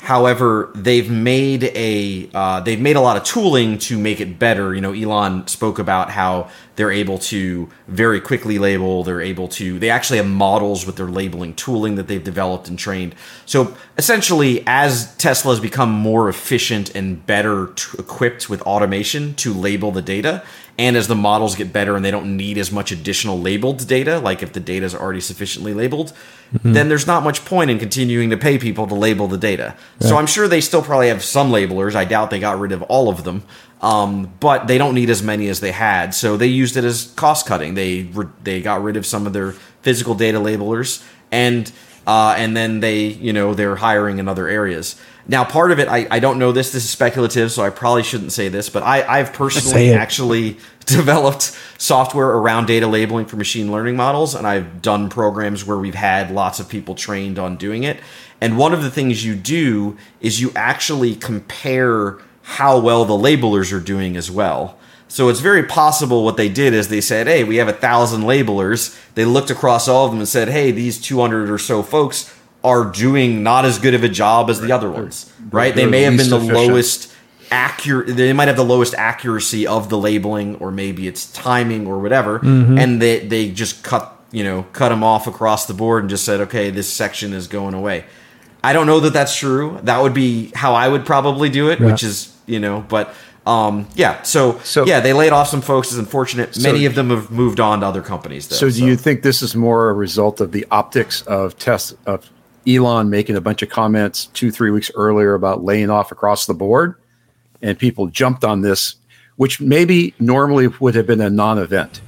However, they've made a uh, they've made a lot of tooling to make it better. You know, Elon spoke about how they're able to very quickly label. They're able to they actually have models with their labeling tooling that they've developed and trained. So essentially, as Tesla has become more efficient and better t- equipped with automation to label the data, and as the models get better and they don't need as much additional labeled data, like if the data is already sufficiently labeled, mm-hmm. then there's not much point in continuing to pay people to label the data. So I'm sure they still probably have some labelers. I doubt they got rid of all of them, um, but they don't need as many as they had. So they used it as cost cutting. They re- they got rid of some of their physical data labelers and uh, and then they you know they're hiring in other areas. Now, part of it, I, I don't know this. This is speculative, so I probably shouldn't say this. But I, I've personally actually developed software around data labeling for machine learning models, and I've done programs where we've had lots of people trained on doing it. And one of the things you do is you actually compare how well the labelers are doing as well. So it's very possible what they did is they said, "Hey, we have a thousand labelers." They looked across all of them and said, "Hey, these 200 or so folks are doing not as good of a job as the other ones, right? They may have been the efficient. lowest accurate. They might have the lowest accuracy of the labeling, or maybe it's timing or whatever, mm-hmm. and they they just cut you know cut them off across the board and just said, okay, this section is going away. I don't know that that's true. That would be how I would probably do it, yeah. which is you know, but. Um, yeah, so, so yeah, they laid off some folks. It's unfortunate. So, Many of them have moved on to other companies. Though, so, do so. you think this is more a result of the optics of test of Elon making a bunch of comments two, three weeks earlier about laying off across the board, and people jumped on this, which maybe normally would have been a non-event.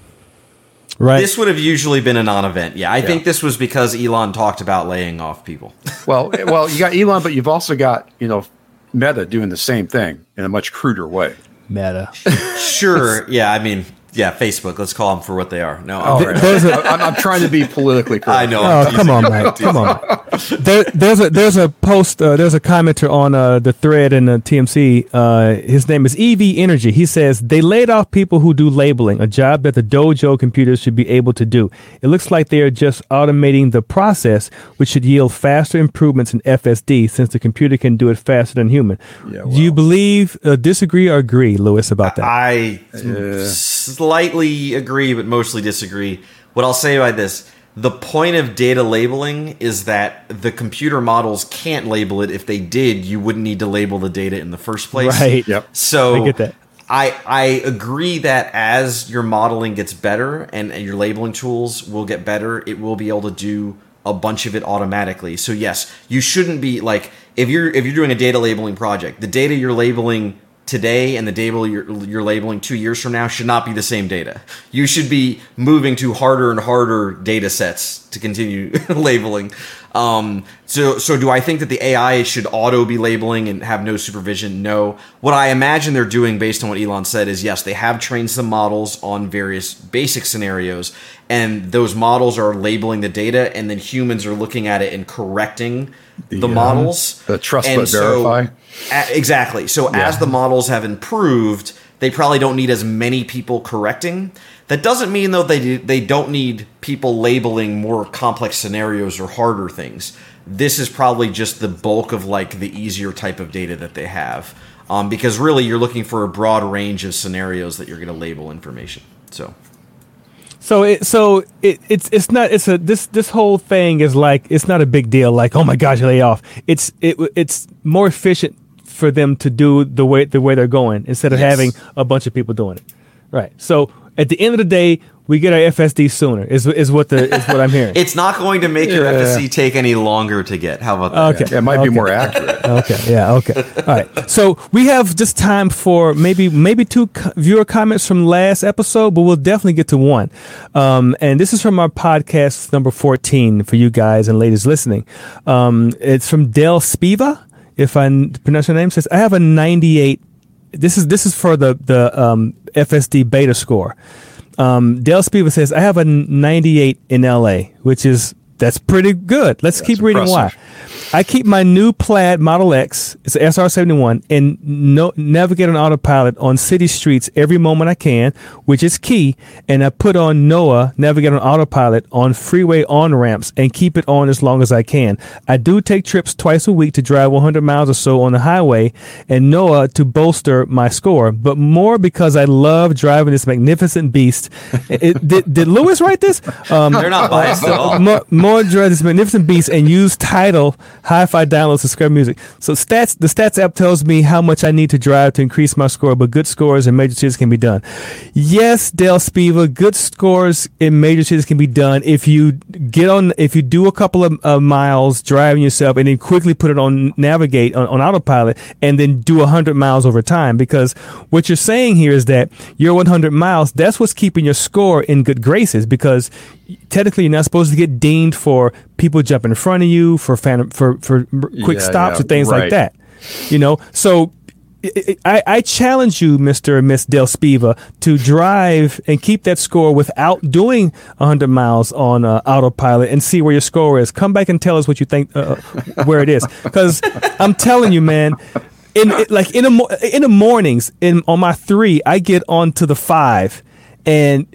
Right. This would have usually been a non-event. Yeah, I yeah. think this was because Elon talked about laying off people. well, well, you got Elon, but you've also got you know Meta doing the same thing in a much cruder way. Meta. sure. Yeah. I mean, yeah, Facebook. Let's call them for what they are. No, oh, there's a, I'm, I'm trying to be politically correct. I know. Oh, come on, Mike. Come on. There, there's a there's a post. Uh, there's a commenter on uh, the thread in the TMC. Uh, his name is EV Energy. He says they laid off people who do labeling, a job that the Dojo computers should be able to do. It looks like they are just automating the process, which should yield faster improvements in FSD, since the computer can do it faster than human. Yeah, well. Do you believe, uh, disagree, or agree, Louis, about that? I slightly agree, but mostly disagree. What I'll say by this the point of data labeling is that the computer models can't label it. If they did, you wouldn't need to label the data in the first place. Right. Yep. So I get that. I, I agree that as your modeling gets better and, and your labeling tools will get better, it will be able to do a bunch of it automatically. So yes, you shouldn't be like if you're if you're doing a data labeling project, the data you're labeling today and the data you're, you're, labeling two years from now should not be the same data. You should be moving to harder and harder data sets to continue labeling. Um, so, so do I think that the AI should auto be labeling and have no supervision? No. What I imagine they're doing, based on what Elon said, is yes, they have trained some models on various basic scenarios, and those models are labeling the data, and then humans are looking at it and correcting the, the models. The trust and but so, verify. A, exactly. So yeah. as the models have improved, they probably don't need as many people correcting. That doesn't mean though they they don't need people labeling more complex scenarios or harder things. This is probably just the bulk of like the easier type of data that they have. Um, because really you're looking for a broad range of scenarios that you're going to label information. So so it so it, it's it's not it's a this this whole thing is like it's not a big deal like oh my gosh lay off. It's it it's more efficient for them to do the way the way they're going instead of yes. having a bunch of people doing it. Right. So at the end of the day we get our FSD sooner. Is is what the is what I'm hearing. it's not going to make yeah. your FSD take any longer to get. How about that? Okay, yeah, it might okay. be more accurate. okay, yeah, okay. All right. So we have just time for maybe maybe two co- viewer comments from last episode, but we'll definitely get to one. Um, and this is from our podcast number 14 for you guys and ladies listening. Um, it's from Dale Spiva, if I pronounce your name. Says I have a 98. This is this is for the the um, FSD beta score. Um, Dale Spiva says, I have a 98 in LA, which is, that's pretty good. Let's that's keep reading impressive. why. I keep my new Plaid Model X, it's an SR71, and no, navigate on autopilot on city streets every moment I can, which is key. And I put on NOA, navigate on autopilot on freeway on ramps and keep it on as long as I can. I do take trips twice a week to drive 100 miles or so on the highway and NOA to bolster my score, but more because I love driving this magnificent beast. it, did, did Louis write this? Um, They're not biased at all. More, more drive this magnificent beast and use Tidal hi-fi downloads to scrub music. So stats, the stats app tells me how much I need to drive to increase my score, but good scores in major cities can be done. Yes, Dale Spiva, good scores in major cities can be done if you get on, if you do a couple of uh, miles driving yourself and then quickly put it on navigate on, on autopilot and then do 100 miles over time. Because what you're saying here is that your 100 miles, that's what's keeping your score in good graces because technically you're not supposed to get deemed for people jumping in front of you, for fan, for, for quick yeah, stops yeah, or things right. like that. You know, so I, I, challenge you, Mr. and Miss Del Spiva, to drive and keep that score without doing 100 miles on uh, autopilot and see where your score is. Come back and tell us what you think, uh, uh where it is. Because I'm telling you, man, in like in the in the mornings, in on my three, I get onto the five, and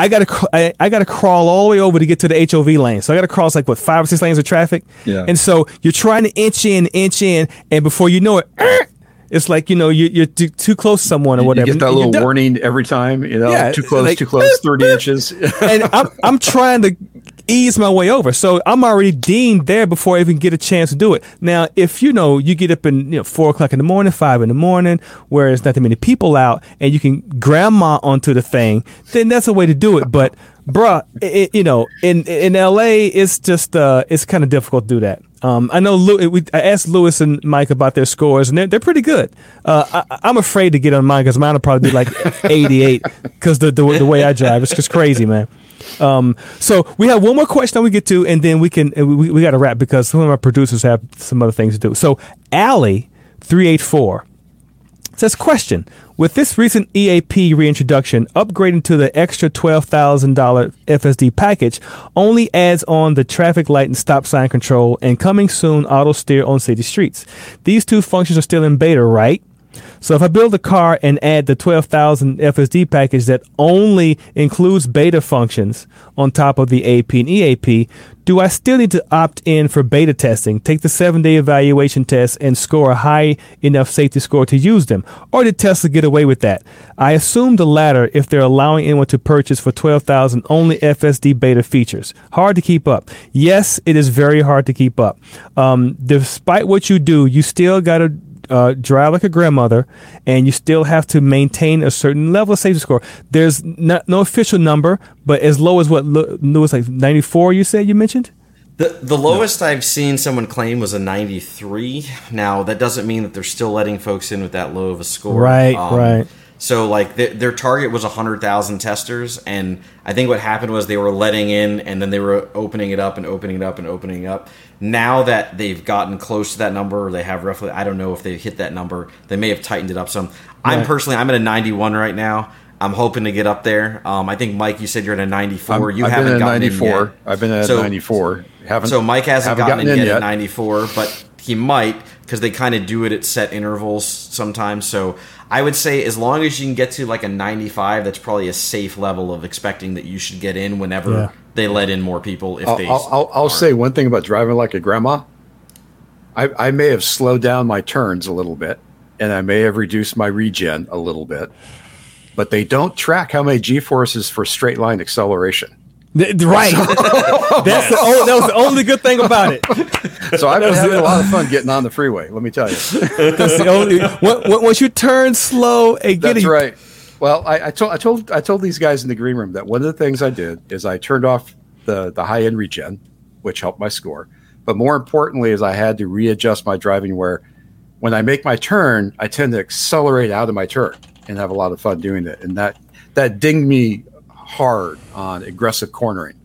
I gotta I, I, gotta crawl all the way over to get to the HOV lane. So I gotta cross like what five or six lanes of traffic. Yeah. And so you're trying to inch in, inch in, and before you know it, er, it's like you know you, you're too, too close to someone or whatever. You get that little warning every time. You know, yeah, too close, like, too close, thirty inches. and I'm I'm trying to ease my way over, so I'm already deemed there before I even get a chance to do it. Now, if you know you get up in you know four o'clock in the morning, five in the morning, where there's not that many people out, and you can grandma onto the thing, then that's a way to do it. But bruh, it, you know, in in LA, it's just uh, it's kind of difficult to do that. Um, I know Lew- we, I asked Louis and Mike about their scores, and they're, they're pretty good. Uh, I, am afraid to get on mine because mine will probably be like 88 because the, the, the way I drive, it's just crazy, man. Um, so we have one more question we get to, and then we can we, we got to wrap because some of our producers have some other things to do. So Allie three eight four says question with this recent EAP reintroduction, upgrading to the extra $12,000 FSD package only adds on the traffic light and stop sign control and coming soon auto steer on city streets. These two functions are still in beta, right? So if I build a car and add the 12,000 FSD package that only includes beta functions on top of the AP and EAP, do I still need to opt in for beta testing, take the seven day evaluation test, and score a high enough safety score to use them? Or did Tesla get away with that? I assume the latter if they're allowing anyone to purchase for 12,000 only FSD beta features. Hard to keep up. Yes, it is very hard to keep up. Um, despite what you do, you still got to uh, drive like a grandmother, and you still have to maintain a certain level of safety score. There's not, no official number, but as low as what Louis like 94. You said you mentioned. The, the lowest no. I've seen someone claim was a 93. Now that doesn't mean that they're still letting folks in with that low of a score. Right, um, right. So like the, their target was 100,000 testers and I think what happened was they were letting in and then they were opening it up and opening it up and opening it up. Now that they've gotten close to that number or they have roughly I don't know if they hit that number, they may have tightened it up some. I'm personally I'm at a 91 right now. I'm hoping to get up there. Um, I think Mike, you said you're at a 94. I'm, you I've haven't been at gotten 94. In yet. I've been at so, 94. Haven't so Mike hasn't gotten, gotten, in, yet, yet at 94, but he might because they kind of do it at set intervals sometimes. So I would say as long as you can get to like a 95, that's probably a safe level of expecting that you should get in whenever yeah. they let in more people. If I'll, they, I'll, I'll, I'll say one thing about driving like a grandma. I, I may have slowed down my turns a little bit, and I may have reduced my regen a little bit, but they don't track how many g forces for straight line acceleration. Right. That's the only, that was the only good thing about it. So I've been having a lot of fun getting on the freeway. Let me tell you. That's the only. Once you turn slow and get. That's right. Well, I, I, told I told I told these guys in the green room that one of the things I did is I turned off the the high end regen, which helped my score. But more importantly, is I had to readjust my driving where when I make my turn, I tend to accelerate out of my turn and have a lot of fun doing it. And that that dinged me hard on aggressive cornering.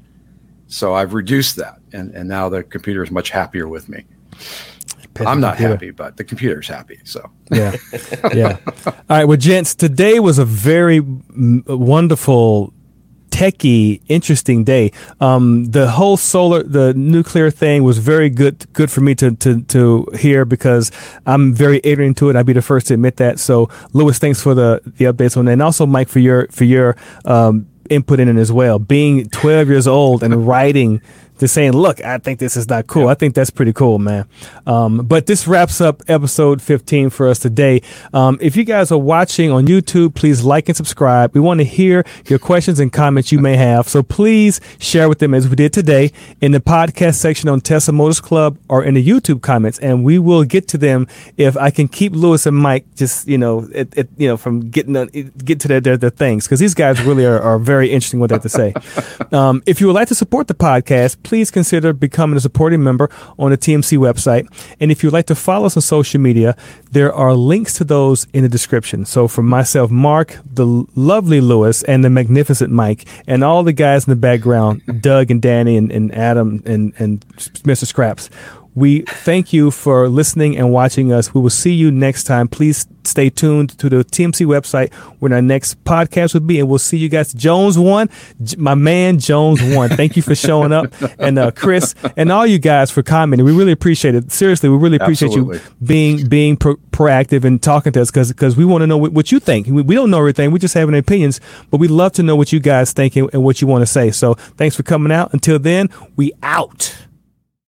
So I've reduced that, and, and now the computer is much happier with me. I'm not computer. happy, but the computer's happy. So yeah, yeah. All right, well, gents, today was a very wonderful techie, interesting day. Um, the whole solar, the nuclear thing was very good, good for me to, to, to hear because I'm very ignorant to it. I'd be the first to admit that. So Louis, thanks for the, the updates on that. And also Mike for your, for your, um, input in it as well. Being 12 years old and writing to saying, look, I think this is not cool. Yeah. I think that's pretty cool, man. Um, but this wraps up episode 15 for us today. Um, if you guys are watching on YouTube, please like and subscribe. We want to hear your questions and comments you may have. So please share with them as we did today in the podcast section on Tesla Motors Club or in the YouTube comments. And we will get to them if I can keep Louis and Mike just, you know, it, it, you know, from getting the, get to their, their, their things. Cause these guys really are, are very interesting what they have to say. Um, if you would like to support the podcast, please consider becoming a supporting member on the TMC website. And if you'd like to follow us on social media, there are links to those in the description. So for myself, Marc, the lovely Louis, and the magnificent Mike, and all the guys in the background, Doug and Danny and, and Adam and, and Mr. Scraps, we thank you for listening and watching us. We will see you next time. Please stay tuned to the TMC website when our next podcast will be, and we'll see you guys. Jones one, my man Jones one. Thank you for showing up, and uh, Chris and all you guys for commenting. We really appreciate it. Seriously, we really appreciate Absolutely. you being being pro- proactive and talking to us because because we want to know what, what, you think. We, we, don't know everything. We just have an opinions, but we love to know what you guys think and, and what you want to say. So thanks for coming out. Until then, we out.